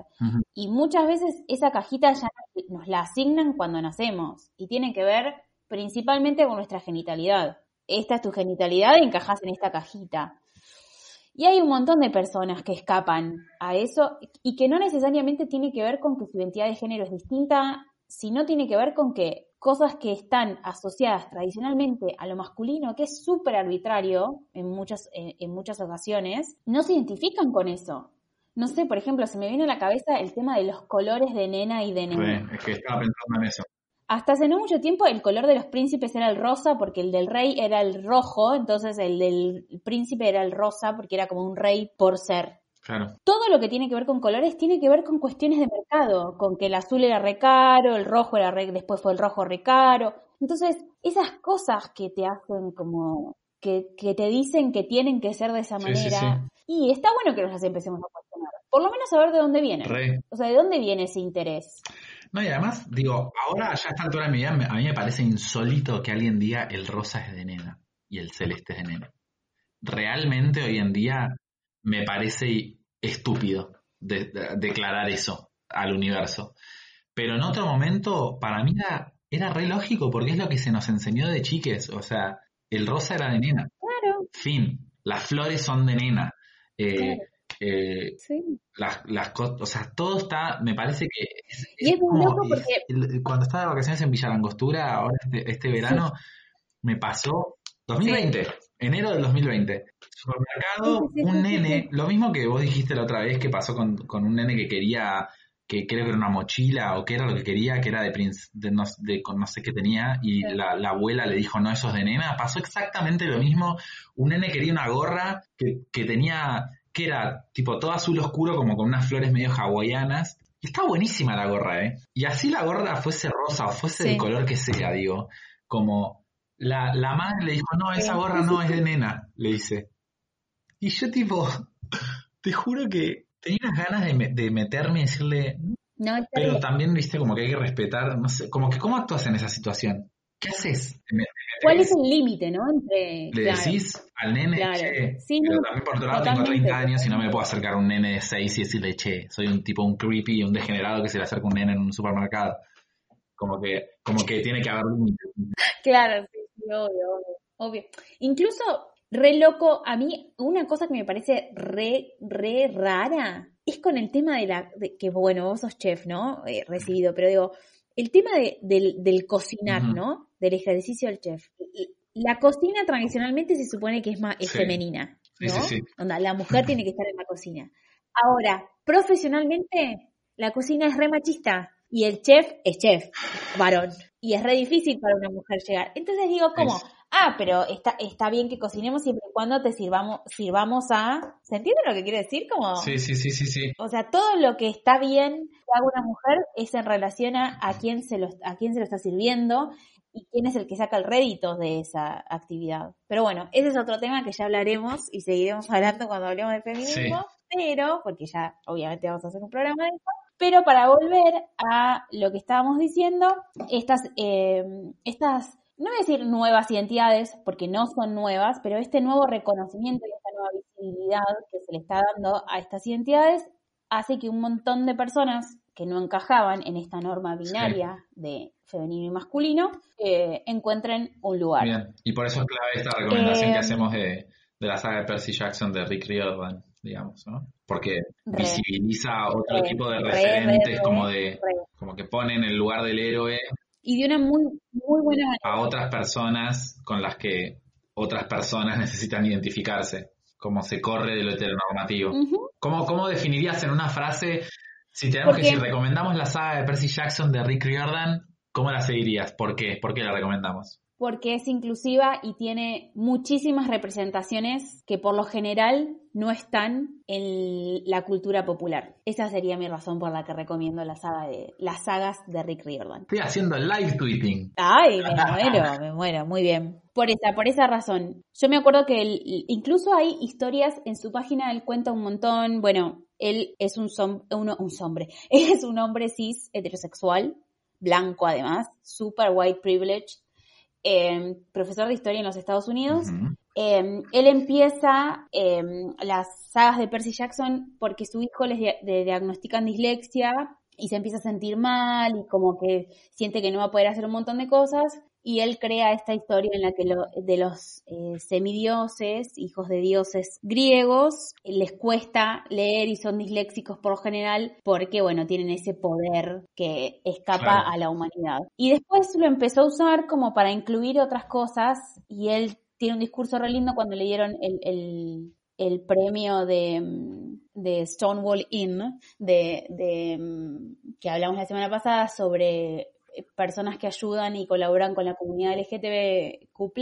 Y muchas veces esa cajita ya nos la asignan cuando nacemos y tiene que ver principalmente con nuestra genitalidad. Esta es tu genitalidad y encajas en esta cajita. Y hay un montón de personas que escapan a eso y que no necesariamente tiene que ver con que su identidad de género es distinta, sino tiene que ver con que cosas que están asociadas tradicionalmente a lo masculino, que es súper arbitrario en muchas, en, en muchas ocasiones, no se identifican con eso. No sé, por ejemplo, se me viene a la cabeza el tema de los colores de nena y de nene. Re, es que estaba pensando en eso. Hasta hace no mucho tiempo el color de los príncipes era el rosa porque el del rey era el rojo, entonces el del príncipe era el rosa porque era como un rey por ser. Claro. Todo lo que tiene que ver con colores tiene que ver con cuestiones de mercado, con que el azul era re caro, el rojo era re, después fue el rojo re caro. Entonces, esas cosas que te hacen como, que, que te dicen que tienen que ser de esa Sí, sí, manera, y está bueno que nos las empecemos a cuestionar. Por lo menos saber de dónde vienen. Re. O sea, de dónde viene ese interés. No, y además, digo, ahora ya a esta altura de mi vida, a mí me parece insólito que alguien diga el rosa es de nena y el celeste es de nena. Realmente hoy en día me parece estúpido de- de- declarar eso al universo. Pero en otro momento, para mí era, era re lógico porque es lo que se nos enseñó de chiques. O sea, el rosa era de nena. Claro, Fin. Las flores son de nena. Eh, Claro. eh, sí. las, las cosas, o sea, todo está, me parece que es, Y es muy como- loco porque- cuando estaba de vacaciones en Villa Langostura, ahora este, este verano, me pasó 2020, enero del 2020. Supermercado, un nene, lo mismo que vos dijiste la otra vez que pasó con, con un nene que quería, que creo que era una mochila o que era lo que quería, que era de, princ- de, no, de no sé qué tenía, y la, la abuela le dijo, no, eso es de nena. Pasó exactamente lo mismo. Un nene quería una gorra que, que tenía, que era tipo todo azul oscuro, como con unas flores medio hawaianas. Y está buenísima la gorra, ¿eh? Y así la gorra fuese rosa o fuese Sí. del color que sea, digo. Como la, la madre le dijo, no, esa gorra no es de nena, le dice. Y yo tipo, te juro que tenía unas ganas de, me- de meterme y decirle, No, Pero también, viste, como que hay que respetar, no sé, como que ¿cómo actúas en esa situación? ¿Qué haces? ¿Me- ¿Cuál es el límite, no? Entre, ¿Le claro. decís al nene, Claro. che? Sí, pero no, también por otro lado tengo totalmente, 30 años y no me puedo acercar a un nene de 6 y decirle, che, soy un tipo, un creepy, un degenerado que se le acerca a un nene en un supermercado. Como que, como que tiene que haber límites. Claro, sí, sí, obvio, obvio, obvio. Incluso, re loco, a mí una cosa que me parece re, re rara es con el tema de la, de que bueno, vos sos chef, ¿no? Eh, recibido, pero digo, el tema de- del, del cocinar. ¿no? Del ejercicio del chef. La cocina tradicionalmente se supone que es más es Sí. femenina, ¿no? sí, sí. Onda, la mujer tiene que estar en la cocina. Ahora, profesionalmente, la cocina es re machista y el chef es chef, varón. Y es re difícil para una mujer llegar. Entonces digo, como, Es- ah, pero está, está bien que cocinemos siempre y cuando te sirvamos, sirvamos a. ¿Se entiende lo que quiero decir? Como, Sí, sí, sí, sí, sí. o sea, todo lo que está bien que haga una mujer es en relación a, a quién se lo, a quién se lo está sirviendo y quién es el que saca el rédito de esa actividad. Pero bueno, ese es otro tema que ya hablaremos y seguiremos hablando cuando hablemos de feminismo, pero, porque ya obviamente vamos a hacer un programa de eso, pero para volver a lo que estábamos diciendo, estas, eh, estas, no voy a decir nuevas identidades, porque no son nuevas, pero este nuevo reconocimiento y esta nueva visibilidad que se le está dando a estas identidades hace que un montón de personas que no encajaban en esta norma binaria de femenino y masculino eh, encuentren un lugar. Bien. Y por eso es clave esta recomendación Eh, que hacemos de, de la saga de Percy Jackson de Rick Riordan, digamos, ¿no? Porque Re. visibiliza otro Re, tipo de re, referentes re, como de como que ponen el lugar del héroe Y de una muy, muy a otras personas con las que otras personas necesitan identificarse, como se corre de lo heteronormativo. ¿Cómo, cómo definirías en una frase, si tenemos que decir, recomendamos la saga de Percy Jackson de Rick Riordan, ¿cómo la seguirías? ¿Por qué? ¿Por qué la recomendamos? Porque es inclusiva y tiene muchísimas representaciones que por lo general no están en la cultura popular. Esa sería mi razón por la que recomiendo la saga de, las sagas de Rick Riordan. Estoy haciendo live tweeting. Ay, me muero, me muero, muy bien. Por esa, por esa razón. Yo me acuerdo que él, incluso hay historias en su página, él cuenta un montón, bueno, él es un, som- uno, un hombre, es un hombre cis heterosexual, blanco además, super white privilege, eh, profesor de historia en los Estados Unidos. Eh, él empieza eh, las sagas de Percy Jackson porque su hijo le, dia- le diagnostican dislexia y se empieza a sentir mal y como que siente que no va a poder hacer un montón de cosas y él crea esta historia en la que lo- de los eh, semidioses, hijos de dioses griegos, les cuesta leer y son disléxicos por lo general porque, bueno, tienen ese poder que escapa Claro. a la humanidad. Y después lo empezó a usar como para incluir otras cosas y él tiene un discurso re lindo cuando le dieron el, el- el premio de, mm, de Stonewall Inn, de, de, mm, que hablamos la semana pasada sobre personas que ayudan y colaboran con la comunidad LGTBQ+.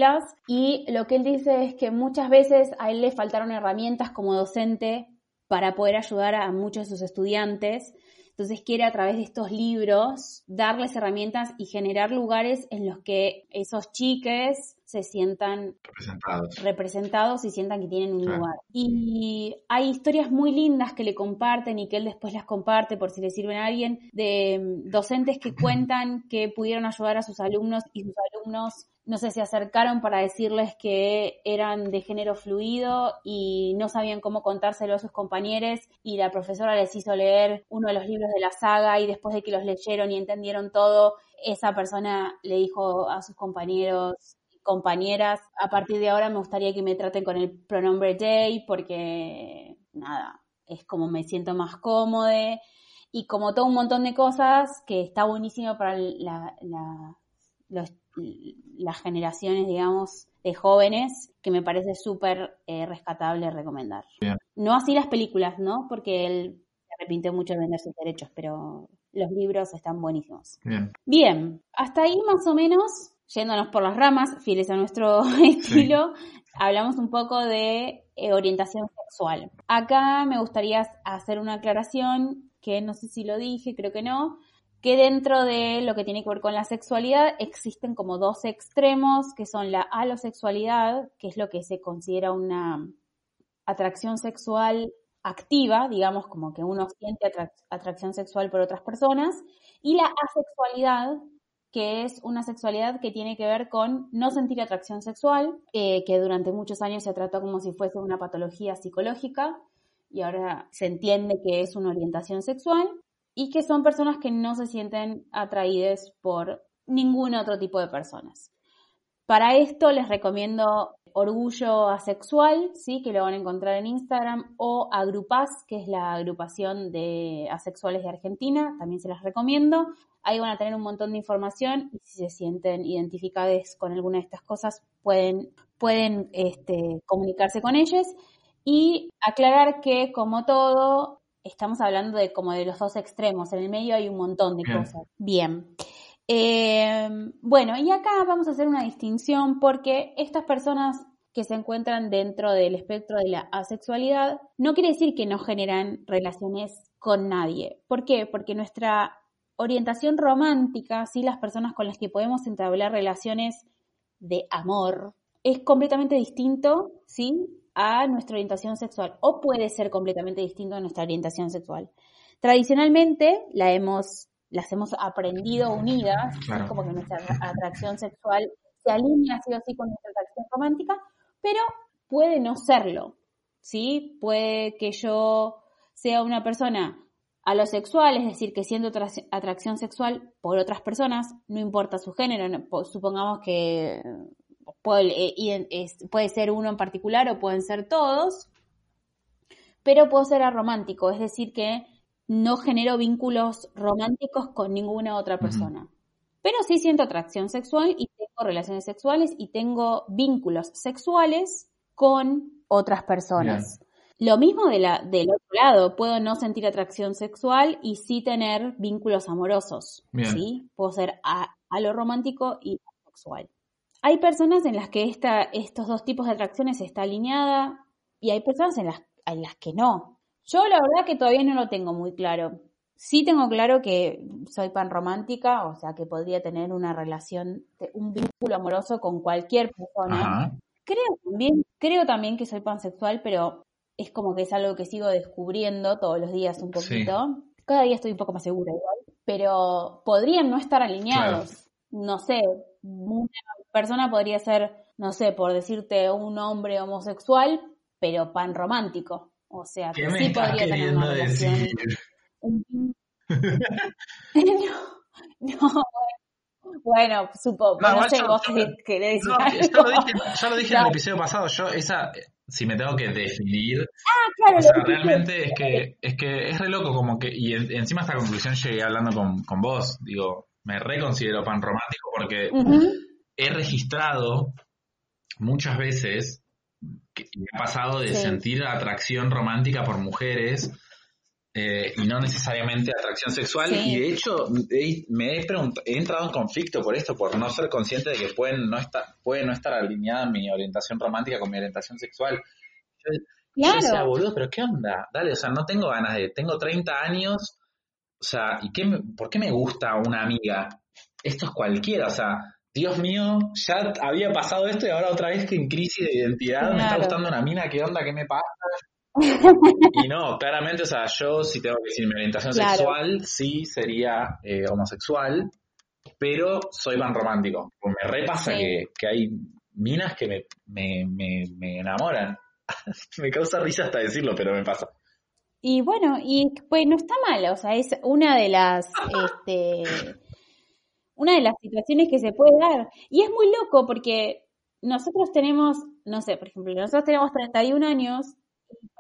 Y lo que él dice es que muchas veces a él le faltaron herramientas como docente para poder ayudar a muchos de sus estudiantes. Entonces quiere a través de estos libros darles herramientas y generar lugares en los que esos chiques se sientan Representados. representados y sientan que tienen un Claro. lugar. Y hay historias muy lindas que le comparten y que él después las comparte por si le sirven a alguien, de mm, docentes que cuentan que pudieron ayudar a sus alumnos y sus alumnos, no sé, se acercaron para decirles que eran de género fluido y no sabían cómo contárselo a sus compañeros y la profesora les hizo leer uno de los libros de la saga y después de que los leyeron y entendieron todo, esa persona le dijo a sus compañeros compañeras, a partir de ahora me gustaría que me traten con el pronombre they porque nada, es como me siento más cómodo y como todo un montón de cosas que está buenísimo para la, la- los- las generaciones, digamos, de jóvenes, que me parece súper eh, rescatable recomendar. Bien. No así las películas, ¿no? Porque él se arrepintió mucho de vender sus derechos, pero los libros están buenísimos. Bien. Bien, hasta ahí más o menos, yéndonos por las ramas, fieles a nuestro estilo, hablamos un poco de eh, orientación sexual. Acá me gustaría hacer una aclaración que no sé si lo dije, creo que no, que dentro de lo que tiene que ver con la sexualidad existen como dos extremos, que son la alosexualidad, que es lo que se considera una atracción sexual activa, digamos, como que uno siente atrac- atracción sexual por otras personas, y la asexualidad, que es una sexualidad que tiene que ver con no sentir atracción sexual, eh, que durante muchos años se trató como si fuese una patología psicológica, y ahora se entiende que es una orientación sexual, y que son personas que no se sienten atraídas por ningún otro tipo de personas. Para esto les recomiendo Orgullo Asexual, ¿sí? que lo van a encontrar en Instagram, o Agrupaz, que es la agrupación de asexuales de Argentina, también se las recomiendo. Ahí van a tener un montón de información y si se sienten identificados con alguna de estas cosas, pueden, pueden este, comunicarse con ellos. Y aclarar que, como todo, estamos hablando de como de los dos extremos. En el medio hay un montón de Bien. cosas. Bien. Eh, bueno, y acá vamos a hacer una distinción porque estas personas que se encuentran dentro del espectro de la asexualidad no quiere decir que no generan relaciones con nadie. ¿Por qué? Porque nuestra orientación romántica, ¿sí? las personas con las que podemos entablar relaciones de amor, es completamente distinto, ¿sí? a nuestra orientación sexual o puede ser completamente distinto a nuestra orientación sexual. Tradicionalmente la hemos, las hemos aprendido unidas. Claro. como que nuestra atracción sexual se alinea sí o sí con nuestra atracción romántica, pero puede no serlo, ¿sí? Puede que yo sea una persona a lo sexual, es decir, que siento atrac- atracción sexual por otras personas, no importa su género, no- supongamos que puede, eh, puede ser uno en particular o pueden ser todos, pero puedo ser aromántico, es decir, que no genero vínculos románticos con ninguna otra persona. Pero sí siento atracción sexual y tengo relaciones sexuales y tengo vínculos sexuales con otras personas. Lo mismo de la, del otro lado, puedo no sentir atracción sexual y sí tener vínculos amorosos. Bien. ¿sí? Puedo ser a, a lo romántico y sexual. Hay personas en las que esta, estos dos tipos de atracciones está alineada y hay personas en las, en las que no. Yo la verdad que todavía no lo tengo muy claro. Sí tengo claro que soy pan romántica, o sea que podría tener una relación, un vínculo amoroso con cualquier persona. Ajá. Creo también, creo también que soy pansexual, pero es como que es algo que sigo descubriendo todos los días un Sí. poquito. Cada día estoy un poco más segura igual, pero podrían no estar alineados. No sé, una persona podría ser, no sé, por decirte un hombre homosexual, pero pan romántico. O sea, que ¿Qué me sí podría tener una relación. decir? no, no, bueno, supongo, No, no, sé, yo- vos yo- querés decir No, algo. ya lo dije, ya lo dije en el episodio pasado. Yo, esa, si me tengo que definir, Ah, claro, o sea, realmente es que, es que es re loco como que, y en- encima a esta conclusión llegué hablando con, con vos, digo, me reconsidero pan romántico porque he registrado muchas veces que me ha pasado de Sí. sentir atracción romántica por mujeres eh, y no necesariamente atracción sexual Sí. y de hecho he- me he, he entrado en conflicto por esto por no ser consciente de que pueden no estar puede no estar alineada mi orientación romántica con mi orientación sexual yo, yo decía, Claro, boludo, pero ¿qué onda? Dale, o sea, no tengo ganas de... Tengo 30 años, o sea, ¿y qué por qué me gusta una amiga? Esto es cualquiera, o sea, Dios mío, ya había pasado esto y ahora otra vez que en crisis de identidad me está gustando una mina, ¿qué onda? ¿Qué me pasa? Y no, claramente, o sea, yo si tengo que decir mi orientación Claro. sexual, sí sería eh, homosexual, pero soy pan romántico. Pues me repasa Sí. que, que hay minas que me, me, me, me enamoran. me causa risa hasta decirlo, pero me pasa. Y bueno, y pues no está mal, o sea, es una de las, este, una de las situaciones que se puede dar. Y es muy loco porque nosotros tenemos, no sé, por ejemplo, nosotros tenemos 31 años,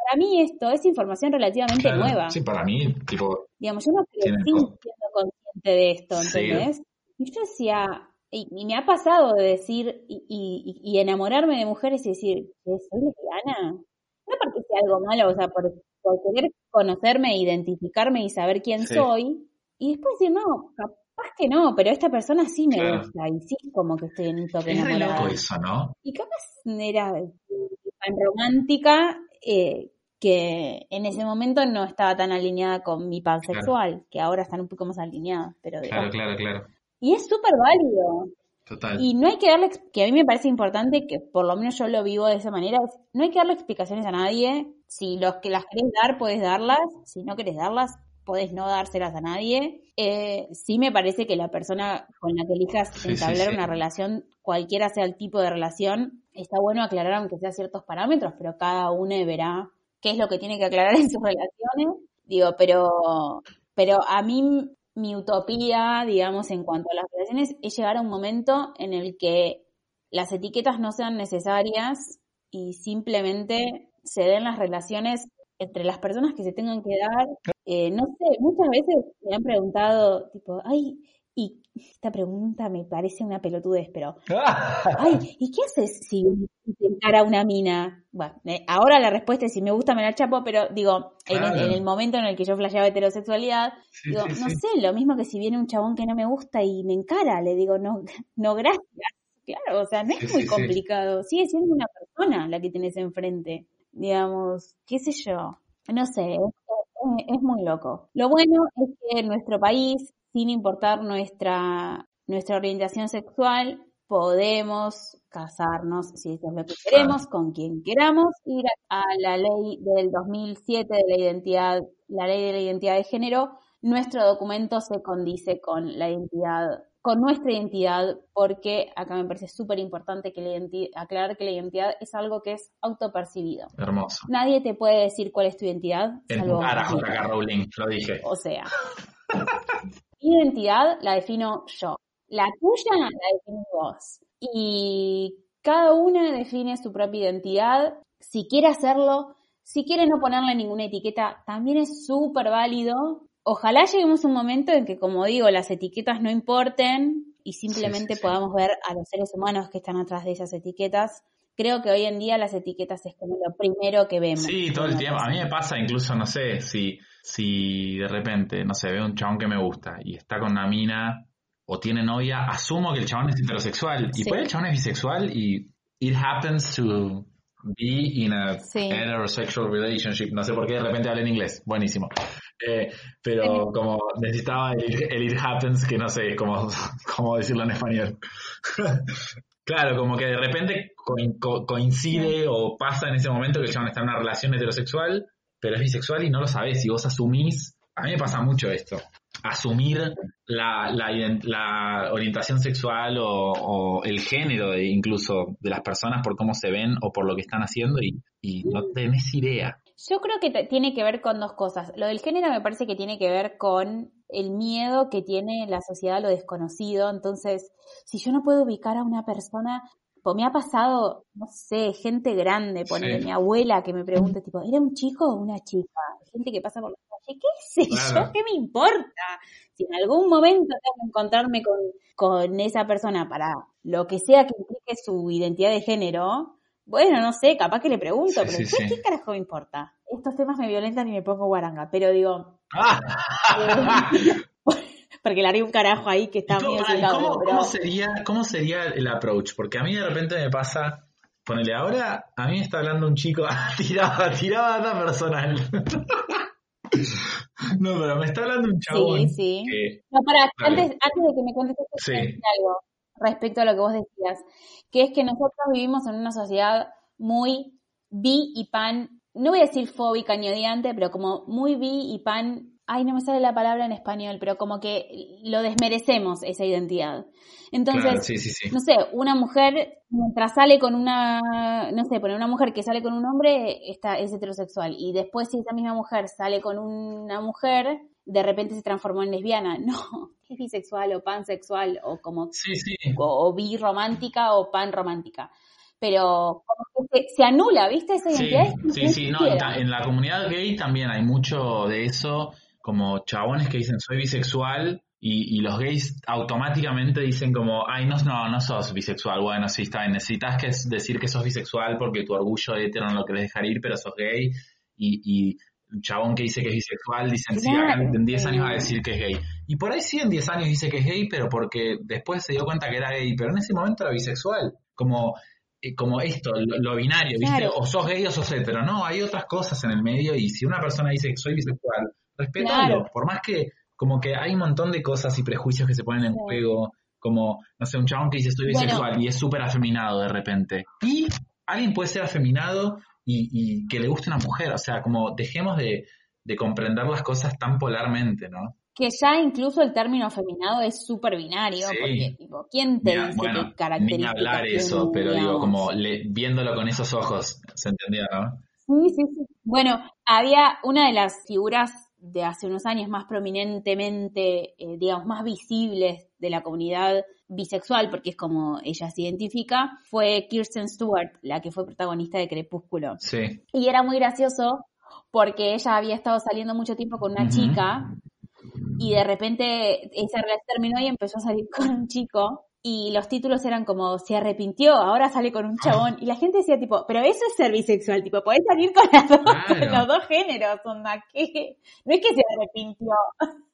para mí esto es información relativamente Claro, nueva. Sí, para mí, tipo, Digamos, yo no crecí siendo consciente de esto, Sí. ¿entendés? Y yo decía, y, y me ha pasado de decir, y, y- y enamorarme de mujeres y decir, ¿que soy lesbiana? No porque sea algo malo, o sea, por, por querer conocerme, identificarme y saber quién Sí. soy. Y después decir, no, capaz que no, pero esta persona sí me Claro. gusta y sí como que estoy en un toque enamorada. loco eso, ¿no? Y capaz era tan romántica eh, que en ese momento no estaba tan alineada con mi pansexual, que ahora están un poco más alineadas. Pero Claro, digamos- claro, claro. Y es súper válido. Total. Y no hay que darle, que a mí me parece importante, que por lo menos yo lo vivo de esa manera, es, no hay que darle explicaciones a nadie. Si los que las querés dar, podés darlas. Si no querés darlas, podés no dárselas a nadie. Eh, sí me parece que la persona con la que elijas Sí, sí, entablar sí. una relación, cualquiera sea el tipo de relación, está bueno aclarar aunque sea ciertos parámetros, pero cada uno verá qué es lo que tiene que aclarar en sus relaciones. Digo, pero, pero a mí mi utopía, digamos, en cuanto a las relaciones, es llegar a un momento en el que las etiquetas no sean necesarias y simplemente se den las relaciones entre las personas que se tengan que dar. Eh, no sé, muchas veces me han preguntado, tipo, ay, esta pregunta me parece una pelotudez, pero Ay, ¿y qué haces si encara una mina? Bueno, eh, ahora la respuesta es si me gusta me la chapo, pero digo, en, el, Claro. en el momento en el que yo flasheaba heterosexualidad, Sí, digo, sí, no sí. sé, lo mismo que si viene un chabón que no me gusta y me encara, le digo, no, no gracias. Claro, o sea, no es muy complicado. Sigue siendo una persona la que tenés enfrente. Digamos, qué sé yo. No sé, es muy loco. Lo bueno es que en nuestro país, sin importar nuestra, nuestra orientación sexual, podemos casarnos, si eso es lo que queremos, con quien queramos, ir a la ley del 2007 de la identidad, la ley de la identidad de género, nuestro documento se condice con la identidad, con nuestra identidad, porque acá me parece súper importante que la aclarar que la identidad es algo que es autopercibido. Hermoso. Nadie te puede decir cuál es tu identidad, salvo Rowling, lo dije. O sea, mi identidad la defino yo. La tuya la defines vos. Y cada una define su propia identidad. Si quiere hacerlo, si quiere no ponerle ninguna etiqueta, también es súper válido. Ojalá lleguemos a un momento en que, como digo, las etiquetas no importen y simplemente sí, sí. podamos ver a los seres humanos que están atrás de esas etiquetas. Creo que hoy en día las etiquetas es como lo primero que vemos. Sí, todo el tiempo. A mí me pasa incluso, no sé, si, si de repente, no sé, veo un chabón que me gusta y está con una mina o tiene novia, asumo que el chabón es heterosexual. Y Sí. ahí el chabón es bisexual y it happens to be in a Sí. heterosexual relationship. No sé por qué de repente habla en inglés. Buenísimo. Eh, pero como necesitaba el, el it happens, que no sé cómo, cómo decirlo en español. Claro, como que de repente coin- co- coincide o pasa en ese momento que el chabón está en una relación heterosexual, pero es bisexual y no lo sabes. Y vos asumís, a mí me pasa mucho esto, asumir la, la, ident- la orientación sexual o, o el género de, incluso de las personas por cómo se ven o por lo que están haciendo y, y no tenés idea. Yo creo que tiene que ver con dos cosas. Lo del género me parece que tiene que ver con el miedo que tiene la sociedad a lo desconocido. Entonces, si yo no puedo ubicar a una persona, pues me ha pasado, no sé, gente grande, poner Sí. mi abuela que me pregunta, tipo, ¿era un chico o una chica? Gente que pasa por la calle, ¿qué sé Claro. yo? ¿Qué me importa? Si en algún momento tengo que encontrarme con, con esa persona para lo que sea que implique su identidad de género, bueno, no sé, capaz que le pregunto, Sí, pero sí, sí. ¿qué carajo me importa? Estos temas me violentan y me pongo guaranga, pero digo, ¡Ah! porque le haré un carajo ahí que está ¿Y cómo, ah, cómo- audio, pero cómo sería, ¿Cómo sería el approach? Porque a mí de repente me pasa, ponele ahora, a mí me está hablando un chico, tiraba, tiraba data personal. no, pero me está hablando un chabón sí, sí. que No, para, antes, antes de que me contestes, Sí. algo respecto a lo que vos decías, que es que nosotros vivimos en una sociedad muy bi y pan, no voy a decir fóbica ni odiante, pero como muy bi y pan, ay, no me sale la palabra en español, pero como que lo desmerecemos esa identidad. Entonces, claro, sí, sí, sí. no sé, una mujer mientras sale con una, no sé, poner una mujer que sale con un hombre está, es heterosexual y después si esa misma mujer sale con una mujer, de repente se transformó en lesbiana. No, es bisexual o pansexual o como o, o bi romántica o pan romántica. Pero como que se, se anula, ¿viste? Esa Sí, identidad es sí, sí, no, en la comunidad gay también hay mucho de eso, como chabones que dicen soy bisexual y, y los gays automáticamente dicen como, ay, no, no, no sos bisexual, bueno, sí, está bien, necesitas que decir que sos bisexual porque tu orgullo hetero no lo querés dejar ir, pero sos gay y, y un chabón que dice que es bisexual, dicen, sí, acá en 10 sí. años va a decir que es gay. Y por ahí sí en 10 años dice que es gay, pero porque después se dio cuenta que era gay, pero en ese momento era bisexual, como como esto, lo, lo binario, ¿viste? Claro. O sos gay o sos hetero. No, hay otras cosas en el medio y si una persona dice que soy bisexual, respétalo. Claro. Por más que como que hay un montón de cosas y prejuicios que se ponen en Sí. juego Como, no sé, un chabón que dice estoy Bueno. bisexual y es súper afeminado de repente. Y alguien puede ser afeminado y, y que le guste una mujer. O sea, como dejemos de, de comprender las cosas tan polarmente, ¿no? Que ya incluso el término feminado es súper binario, Sí. porque, tipo, ¿quién te Ni- dice bueno, qué ni características hablar tiene, eso, pero digo, como le- viéndolo con esos ojos, ¿se entendió, no? Sí, sí, sí. Bueno, había una de las figuras de hace unos años más prominentemente, eh, digamos, más visibles de la comunidad bisexual, porque es como ella se identifica, fue Kirsten Stewart, la que fue protagonista de Crepúsculo. Sí. Y era muy gracioso porque ella había estado saliendo mucho tiempo con una chica y de repente esa relación terminó y empezó a salir con un chico y los títulos eran como se arrepintió, ahora sale con un chabón y la gente decía tipo, pero eso es ser bisexual, tipo, podés salir con, las dos- Claro. con los dos géneros, onda, ¿qué? No es que se arrepintió.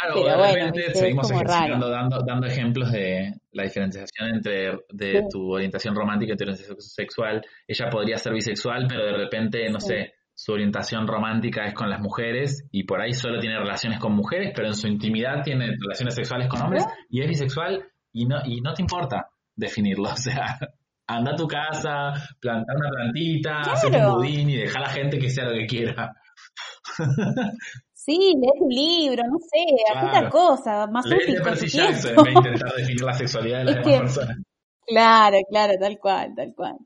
Claro, Pero de repente seguimos como ejercitando, dando, dando ejemplos de la diferenciación entre de Sí. tu orientación romántica y tu orientación sexual. Ella podría ser bisexual, pero de repente, no Sí. sé, su orientación romántica es con las mujeres y por ahí solo tiene relaciones con mujeres, pero en su intimidad tiene relaciones sexuales con hombres y es bisexual y no, y no te importa definirlo. O sea, anda a tu casa, planta una plantita, hace un budín y deja a la gente que sea lo que quiera. Sí, lee tu libro, no sé, haz Claro. otra cosa, más útil Percy Jackson intentar definir la sexualidad de las Es demás que- personas. Claro, claro, tal cual, tal cual.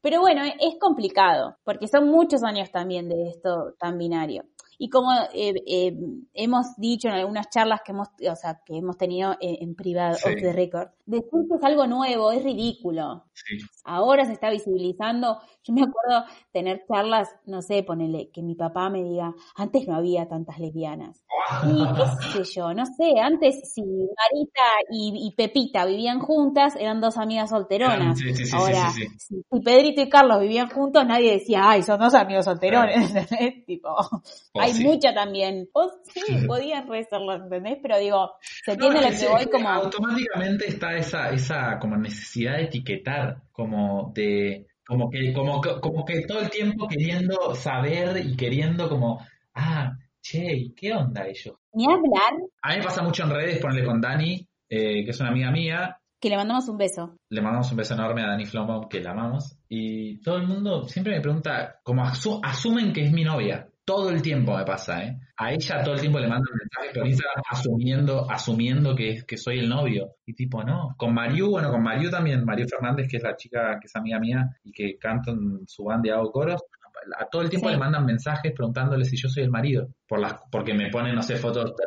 Pero bueno, e- es complicado, porque son muchos años también de esto tan binario. Y como eh, eh, hemos dicho en algunas charlas que hemos, o sea, que hemos tenido en, en privado, Sí. off the record, decir que es algo nuevo es ridículo. Sí. Ahora se está visibilizando. Yo me acuerdo tener charlas, no sé, ponele, que mi papá me diga, antes no había tantas lesbianas. Y qué sé yo, no sé, antes si Marita y, y Pepita vivían juntas, eran dos amigas solteronas. Sí, sí, Ahora. Si, si Pedrito y Carlos vivían juntos, nadie decía, ay, son dos amigos solterones, ¿entendés? Tipo, O hay mucha también. O sí, podían re serlo, ¿entendés? Pero digo, se No, entiende es lo que voy como... automáticamente está esa, esa como necesidad de etiquetar, como de, como que, como, como que todo el tiempo queriendo saber y queriendo como, ah, che, ¿y qué onda ellos? Ni hablar A mí me pasa mucho en redes, ponerle con Dani, eh, que es una amiga mía, que le mandamos un beso. le mandamos un beso enorme a Dani Flomo, que la amamos, y todo el mundo siempre me pregunta, como asu- asumen que es mi novia. Todo el tiempo me pasa, ¿eh? A ella todo el tiempo le mandan mensajes por Instagram asumiendo, asumiendo que, que soy el novio. Y tipo, no. Con Mariu, bueno, con Mariu también, Mariu Fernández, que es la chica que es amiga mía y que canta en su banda y hago coros, a todo el tiempo Sí. le mandan mensajes preguntándole si yo soy el marido. Por las, porque me ponen, no sé, fotos de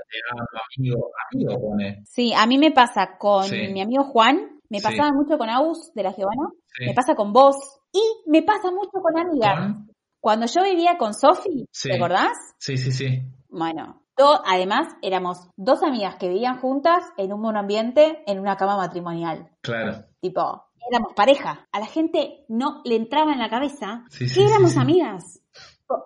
amigo, amigo pone. Sí, a mí me pasa con Sí. mi amigo Juan, me Sí. pasaba mucho con Agus de la Giovanna, me pasa con vos y me pasa mucho con amigas. ¿Con? Cuando yo vivía con Sofi, Sí. ¿te acordás? Sí, sí, sí. Bueno, to- además éramos dos amigas que vivían juntas en un monoambiente en una cama matrimonial. Claro. Tipo, éramos pareja. A la gente no le entraba en la cabeza Sí, sí, que éramos amigas.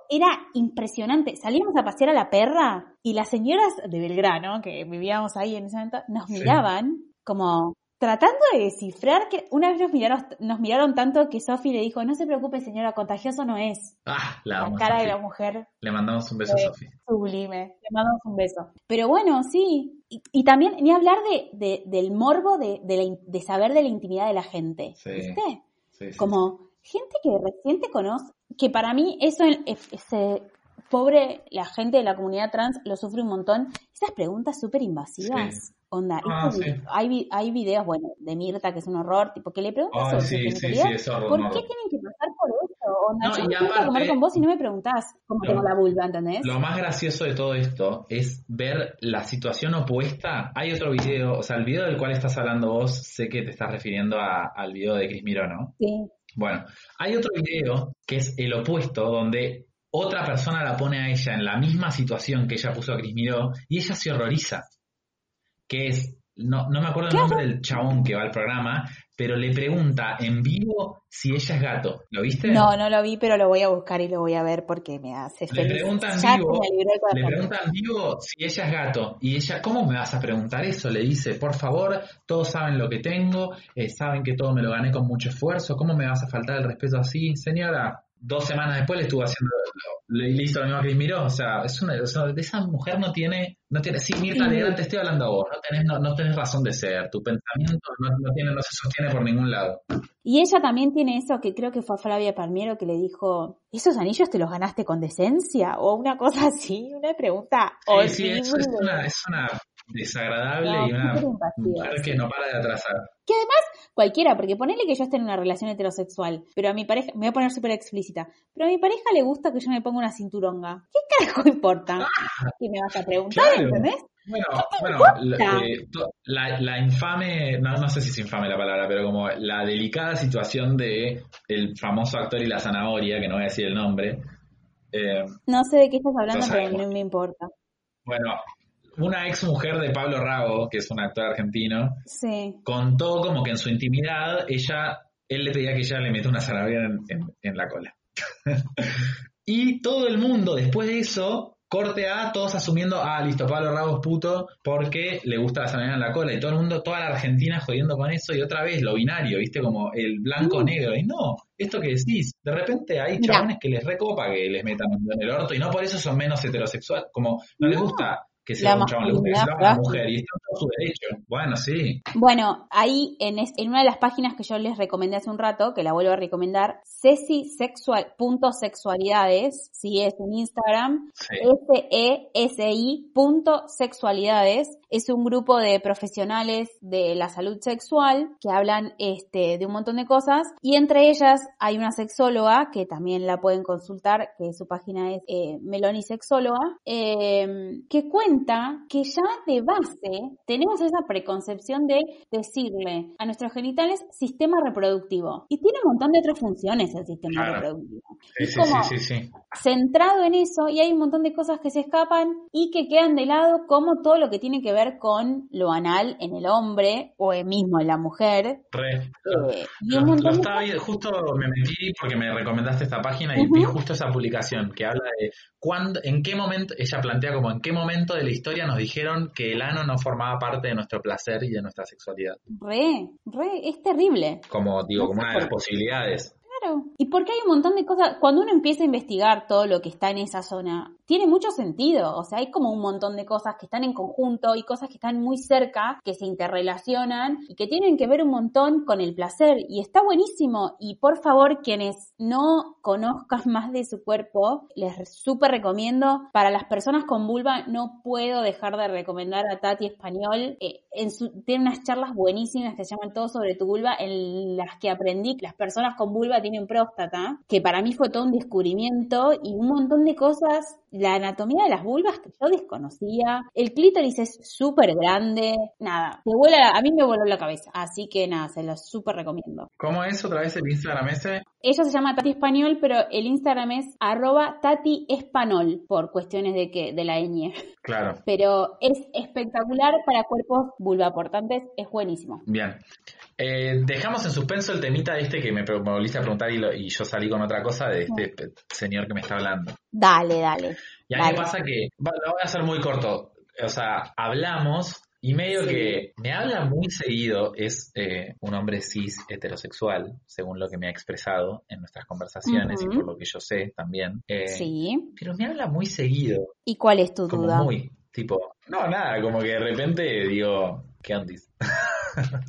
Era impresionante. Salíamos a pasear a la perra y las señoras de Belgrano, que vivíamos ahí en ese momento, nos miraban como tratando de descifrar que una vez nos miraron, nos miraron tanto que Sofi le dijo, no se preocupe señora, contagioso no es. Ah, la, La cara de la mujer Le mandamos un beso a. Sofi. sublime. Le mandamos un beso. Pero bueno, sí. Y, y también ni hablar de, de- del morbo de, de, la de saber de la intimidad de la gente. Sí. ¿Viste? Sí, sí, Como gente que recién te conoce, que para mí eso, es- ese pobre, la gente de la comunidad trans lo sufre un montón. Esas preguntas súper invasivas. Onda, Ah, sí. hay, hay videos, bueno, de Mirta, que es un horror, tipo, que le preguntas su sí, sí, es horror, ¿Por qué tienen que pasar por eso? Onda, No, yo y aparte- comer con vos y no me preguntás cómo Lo- tengo la vulva, ¿entendés? Lo más gracioso de todo esto es ver la situación opuesta. Hay otro video, o sea, el video del cual estás hablando vos, sé que te estás refiriendo a- al video de Cris Miró, ¿no? Sí. Bueno, hay otro video que es el opuesto, donde otra persona la pone a ella en la misma situación que ella puso a Cris Miró y ella se horroriza. Que es, no, no me acuerdo el ¿Qué nombre del chabón que va al programa, pero le pregunta en vivo si ella es gato. ¿Lo viste? No, no lo vi, pero lo voy a buscar y lo voy a ver porque me hace Le preguntan vivo, le preguntan vivo si ella es gato. Y ella, ¿cómo me vas a preguntar eso? Le dice, por favor, todos saben lo que tengo, eh, saben que todo me lo gané con mucho esfuerzo, ¿cómo me vas a faltar el respeto así? Señora, dos semanas después le estuvo haciendo, le, le hizo lo mismo que Miró, o sea, es una, o sea, esa mujer no tiene, no tiene, sí, Mirta Sí. Te estoy hablando a vos, no tenés, no, no tenés razón de ser, tu pensamiento no, no tiene, no se sostiene por ningún lado. Y ella también tiene eso que creo que fue a Flavia Palmiero que le dijo, ¿esos anillos te los ganaste con decencia? O una cosa así, una pregunta Sí, sí, es, es una, es una desagradable No, y una mujer que no para de atrasar. Que además, cualquiera, porque ponele que yo esté en una relación heterosexual, pero a mi pareja, me voy a poner súper explícita, pero a mi pareja le gusta que yo me ponga una cinturonga. ¿Qué carajo importa? Y me vas a preguntar, Claro. ¿entendés? Bueno, bueno, la, eh, to- la- la infame, no, no sé si es infame la palabra, pero como la delicada situación de el famoso actor y la zanahoria, que no voy a decir el nombre. eh, No sé de qué estás hablando, pero no me importa. bueno, una ex mujer de Pablo Rago, que es un actor argentino, Sí. contó como que en su intimidad ella, él le pedía que ella le meta una zanahoria en, en- en la cola. y todo el mundo, después de eso, corte A, todos asumiendo, ah, listo, Pablo Rago es puto porque le gusta la zanahoria en la cola. Y todo el mundo, toda la Argentina jodiendo con eso. Y otra vez, lo binario, ¿viste? Como el blanco-negro. Y no, esto que decís, de repente hay chabones que les recopa que les metan en el orto y no por eso son menos heterosexuales. Como no, les gusta que se La un chabón, mujer. Y está todo su derecho. Bueno, sí. Bueno, ahí en, es- en una de las páginas que yo les recomendé hace un rato, que la vuelvo a recomendar, cesisexual.sexualidades, si es en Instagram, sí. S-E-S-I punto sexualidades, es un grupo de profesionales de la salud sexual que hablan este, de un montón de cosas y entre ellas hay una sexóloga que también la pueden consultar, que su página es eh, Meloni Sexóloga, eh, que cuenta que ya de base tenemos esa preconcepción de decirle a nuestros genitales sistema reproductivo y tiene un montón de otras funciones el sistema Claro. reproductivo. Sí, sí, como- sí, sí, sí. centrado en eso y hay un montón de cosas que se escapan y que quedan de lado como todo lo que tiene que ver con lo anal en el hombre o el mismo en la mujer. Re. eh, Lo, lo estaba justo me metí porque me recomendaste esta página y vi justo esa publicación que habla de cuándo, en qué momento, ella plantea como en qué momento de la historia nos dijeron que el ano no formaba parte de nuestro placer y de nuestra sexualidad. Re, re, es terrible. Como digo, No como una de las posibilidades. Claro. Y porque hay un montón de cosas, cuando uno empieza a investigar todo lo que está en esa zona, tiene mucho sentido. O sea, hay como un montón de cosas que están en conjunto y cosas que están muy cerca, que se interrelacionan y que tienen que ver un montón con el placer. Y está buenísimo. Y por favor, quienes no conozcan más de su cuerpo, les súper recomiendo. Para las personas con vulva, no puedo dejar de recomendar a Tati Español. Eh, tiene unas charlas buenísimas que se llaman Todo sobre tu vulva, en las que aprendí que las personas con vulva tienen próstata, que para mí fue todo un descubrimiento y un montón de cosas. La anatomía de las vulvas que yo desconocía. El clítoris es súper grande. Nada, te vuela la- a mí me voló la cabeza. Así que nada, se lo súper recomiendo. ¿Cómo es otra vez el Instagram ese? Ella se llama Tati Español, pero el Instagram es arroba Tati Espanol, por cuestiones de que, de la ñ. Claro. Pero es espectacular para cuerpos vulvaportantes, es buenísimo. Bien. Eh, dejamos en suspenso el temita este que me, me volviste a preguntar y, lo- y yo salí con otra cosa de este señor que me está hablando. Dale, dale. Y a mí Dale. me pasa que, lo voy a hacer muy corto, o sea, hablamos y medio Sí. que me habla muy seguido, es eh, un hombre cis heterosexual, según lo que me ha expresado en nuestras conversaciones y por lo que yo sé también. Eh, Sí. Pero me habla muy seguido, ¿Y cuál es tu como duda? muy, tipo, no, nada, como que de repente digo, ¿qué ondis?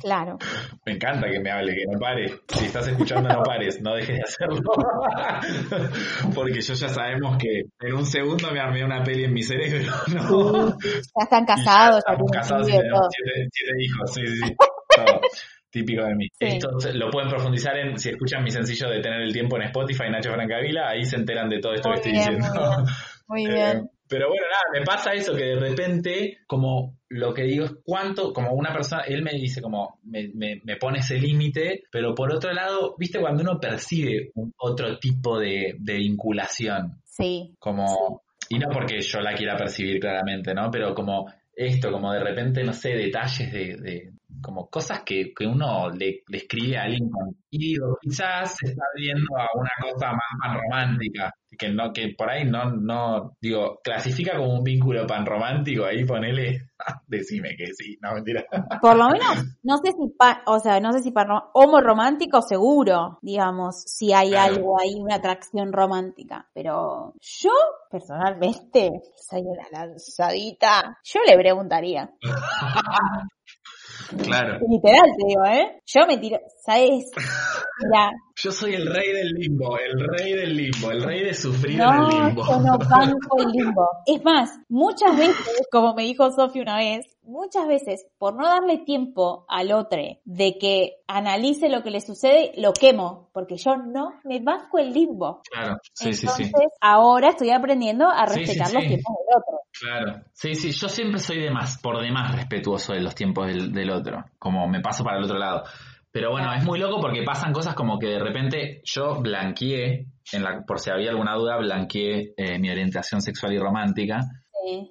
Claro. Me encanta que me hable, que no pare. Si estás escuchando, no pares, no dejes de hacerlo. Porque yo ya sabemos que en un segundo me armé una peli en mi cerebro, ¿no? Ya están casados, ya estamos casados y tenemos siete, siete hijos, sí, sí, sí. Todo. Típico de mí. Sí. Esto lo pueden profundizar en, si escuchan mi sencillo de tener el tiempo en Spotify, Nacho Francavila, ahí se enteran de todo esto Muy que estoy diciendo. muy Eh, bien. pero bueno, nada, me pasa eso que de repente, como lo que digo es cuánto, como una persona, él me dice como, me, me, me pone ese límite, pero por otro lado, viste cuando uno percibe un otro tipo de, de vinculación, Sí. como, y no porque yo la quiera percibir claramente, ¿no? Pero como esto, como de repente, no sé, detalles de, de, como cosas que, que uno le, le escribe a alguien con y digo, quizás se está viendo a una cosa más panromántica, que no, que por ahí no, no, digo, clasifica como un vínculo panromántico, ahí ponele, decime que sí, no mentira. Por lo menos, no sé si, pa- o sea, no sé si para homo romántico seguro, digamos, si hay Claro. algo ahí, una atracción romántica. Pero yo, personalmente, soy una lanzadita. Yo le preguntaría. Claro. Literal te digo, ¿eh? Yo me tiro, ¿sabes? Mira, Yo soy el rey del limbo, el rey del limbo, el rey de sufrir no, en el limbo. yo no banco el limbo. Es más, muchas veces, como me dijo Sofi una vez, muchas veces, por no darle tiempo al otro de que analice lo que le sucede, lo quemo, porque yo no me banco el limbo. Claro, sí, sí, Entonces, sí. ahora estoy aprendiendo a Sí, sí, respetar los sí. tiempos del otro. Claro. Sí, sí, yo siempre soy de más, por demás respetuoso de los tiempos del, del otro, como me paso para el otro lado. Pero bueno, es muy loco porque pasan cosas como que de repente yo blanqueé, en la, por si había alguna duda, blanqueé eh, mi orientación sexual y romántica.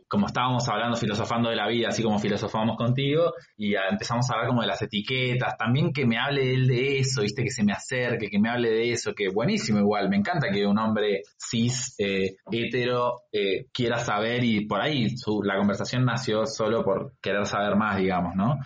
Como estábamos hablando, filosofando de la vida, así como filosofamos contigo, y empezamos a hablar como de las etiquetas, también que me hable él de eso, viste, que se me acerque, que me hable de eso, que buenísimo igual, me encanta que un hombre cis, eh, hetero, eh, quiera saber y por ahí su- la conversación nació solo por querer saber más, digamos, ¿no?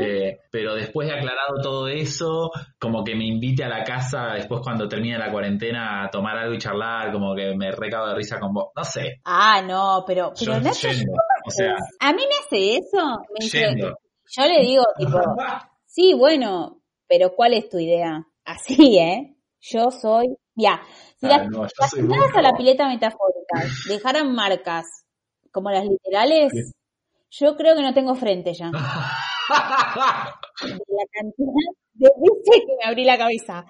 Eh, pero después de aclarado todo eso, como que me invite a la casa después cuando termine la cuarentena a tomar algo y charlar, como que me recabo de risa con vos, no sé, Ah, no, pero, pero yo yendo, o sea, a mí me hace eso. Me dice, yo le digo, tipo, sí, bueno, pero ¿cuál es tu idea? Así, ¿eh? Yo soy, ya, si Ah, las, no, las entradas a la pileta metafórica dejaran marcas como las literales, yo creo que no tengo frente ya. La cantidad de veces que me abrí la cabeza.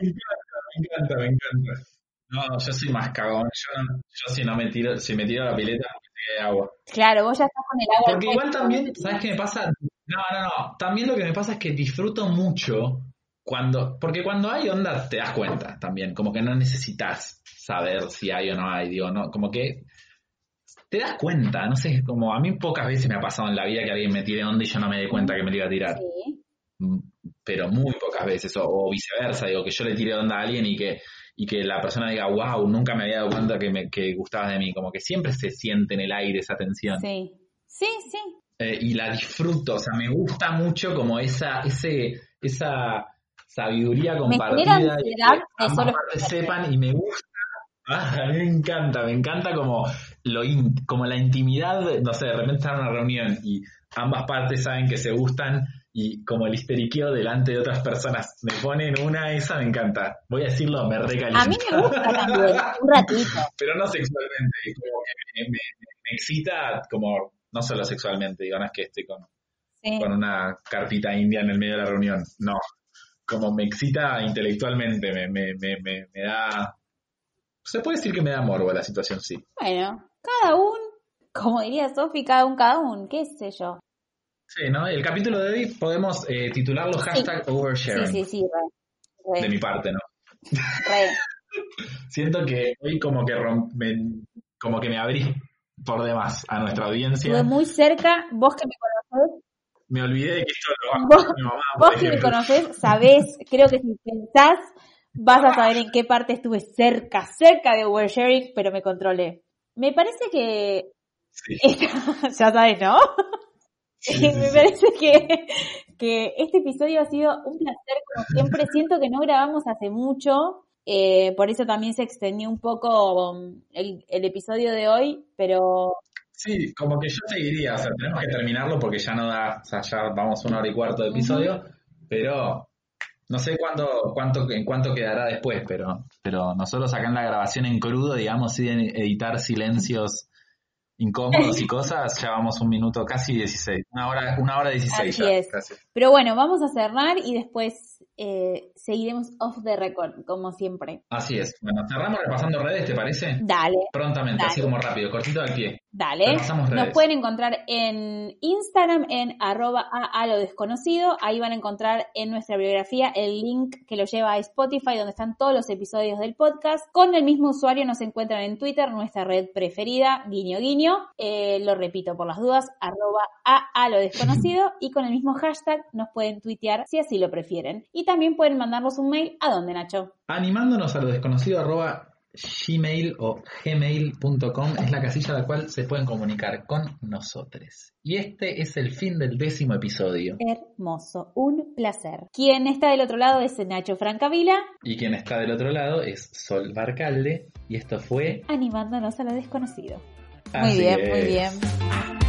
Me encanta, me encanta. No, yo soy más cagón. Yo, yo si no me tiro, si me tiro a la pileta, me de agua. Claro, vos ya estás con el agua. Porque al igual también, ¿sabes qué me pasa? No, no, no. También lo que me pasa es que disfruto mucho cuando, porque cuando hay onda te das cuenta también, como que no necesitas saber si hay o no hay, digo, no, como que te das cuenta, no sé, como a mí pocas veces me ha pasado en la vida que alguien me tire onda y yo no me dé cuenta que me iba a tirar. Sí. Mm, pero muy pocas veces, o, o viceversa, digo, que yo le tire onda a alguien y que, y que la persona diga, wow, nunca me había dado cuenta que, me, que gustabas de mí, como que siempre se siente en el aire esa tensión. Sí. Sí, sí. Eh, y la disfruto, o sea, me gusta mucho como esa, ese, esa sabiduría compartida genera y que ansiedad ambas sepan y me gusta. Ah, a mí me encanta, me encanta como lo in- como la intimidad, no sé, de repente están en una reunión y ambas partes saben que se gustan y como el histeriqueo delante de otras personas me ponen una, esa me encanta. Voy a decirlo, me recalienta. A mí me gusta también, un ratito. Pero no sexualmente, como que me, me- me excita como, no solo sexualmente, digo, no es que estoy con, Sí. con una carpita india en el medio de la reunión, no. Como me excita intelectualmente, me, me, me, me, me da... Se puede decir que me da morbo la situación, sí. Bueno, cada un, como diría Sofi, cada un, cada un, qué sé yo. Sí, ¿no? El capítulo de hoy podemos eh, titularlo hashtag Sí, oversharing, sí, sí, re. de mi parte, ¿no? re. Siento que hoy como que rom- me, como que me abrí por demás a nuestra audiencia. Estuve muy cerca, vos que me conocés, Me olvidé de que esto lo a Vos- mi mamá. vos que me conocés, sabés, creo que si pensás, vas a saber en qué parte estuve cerca, cerca de oversharing, pero me controlé. Me parece que Sí. ya sabes, ¿no? Sí, sí, me parece que, que este episodio ha sido un placer, como siempre. Siento que no grabamos hace mucho, eh, por eso también se extendió un poco um, el, el episodio de hoy, pero Sí, como que yo seguiría, o sea, tenemos que terminarlo porque ya no da, o sea, ya vamos una hora y cuarto de episodio, pero no sé cuánto, cuánto, en cuánto quedará después, pero, pero nosotros acá en la grabación en crudo, digamos, sin editar silencios incómodos y cosas, ya vamos un minuto, casi 16, una hora, una hora 16 Así ya, es. casi. Pero bueno, vamos a cerrar y después eh, seguiremos off the record, como siempre. Así es. Bueno, cerramos repasando redes, ¿te parece? Dale, Prontamente, Dale. así como rápido, cortito al pie. dale. Repasamos redes. Nos pueden encontrar en Instagram en arroba a, a lo desconocido. Ahí van a encontrar en nuestra biografía el link que lo lleva a Spotify, donde están todos los episodios del podcast. Con el mismo usuario nos encuentran en Twitter, nuestra red preferida, guiño guiño. Eh, lo repito por las dudas, arroba a, a lo desconocido. Y con el mismo hashtag nos pueden tuitear si así lo prefieren. Y también pueden mandarnos un mail a donde, Nacho. Animándonos a lo desconocido arroba gmail o gmail.com es la casilla a la cual se pueden comunicar con nosotros. Y este es el fin del décimo episodio. Hermoso, un placer. Quien está del otro lado es Nacho Francavila, Y quien está del otro lado es Sol Barcalde. Y esto fue... animándonos a lo desconocido. Muy bien, es. muy bien.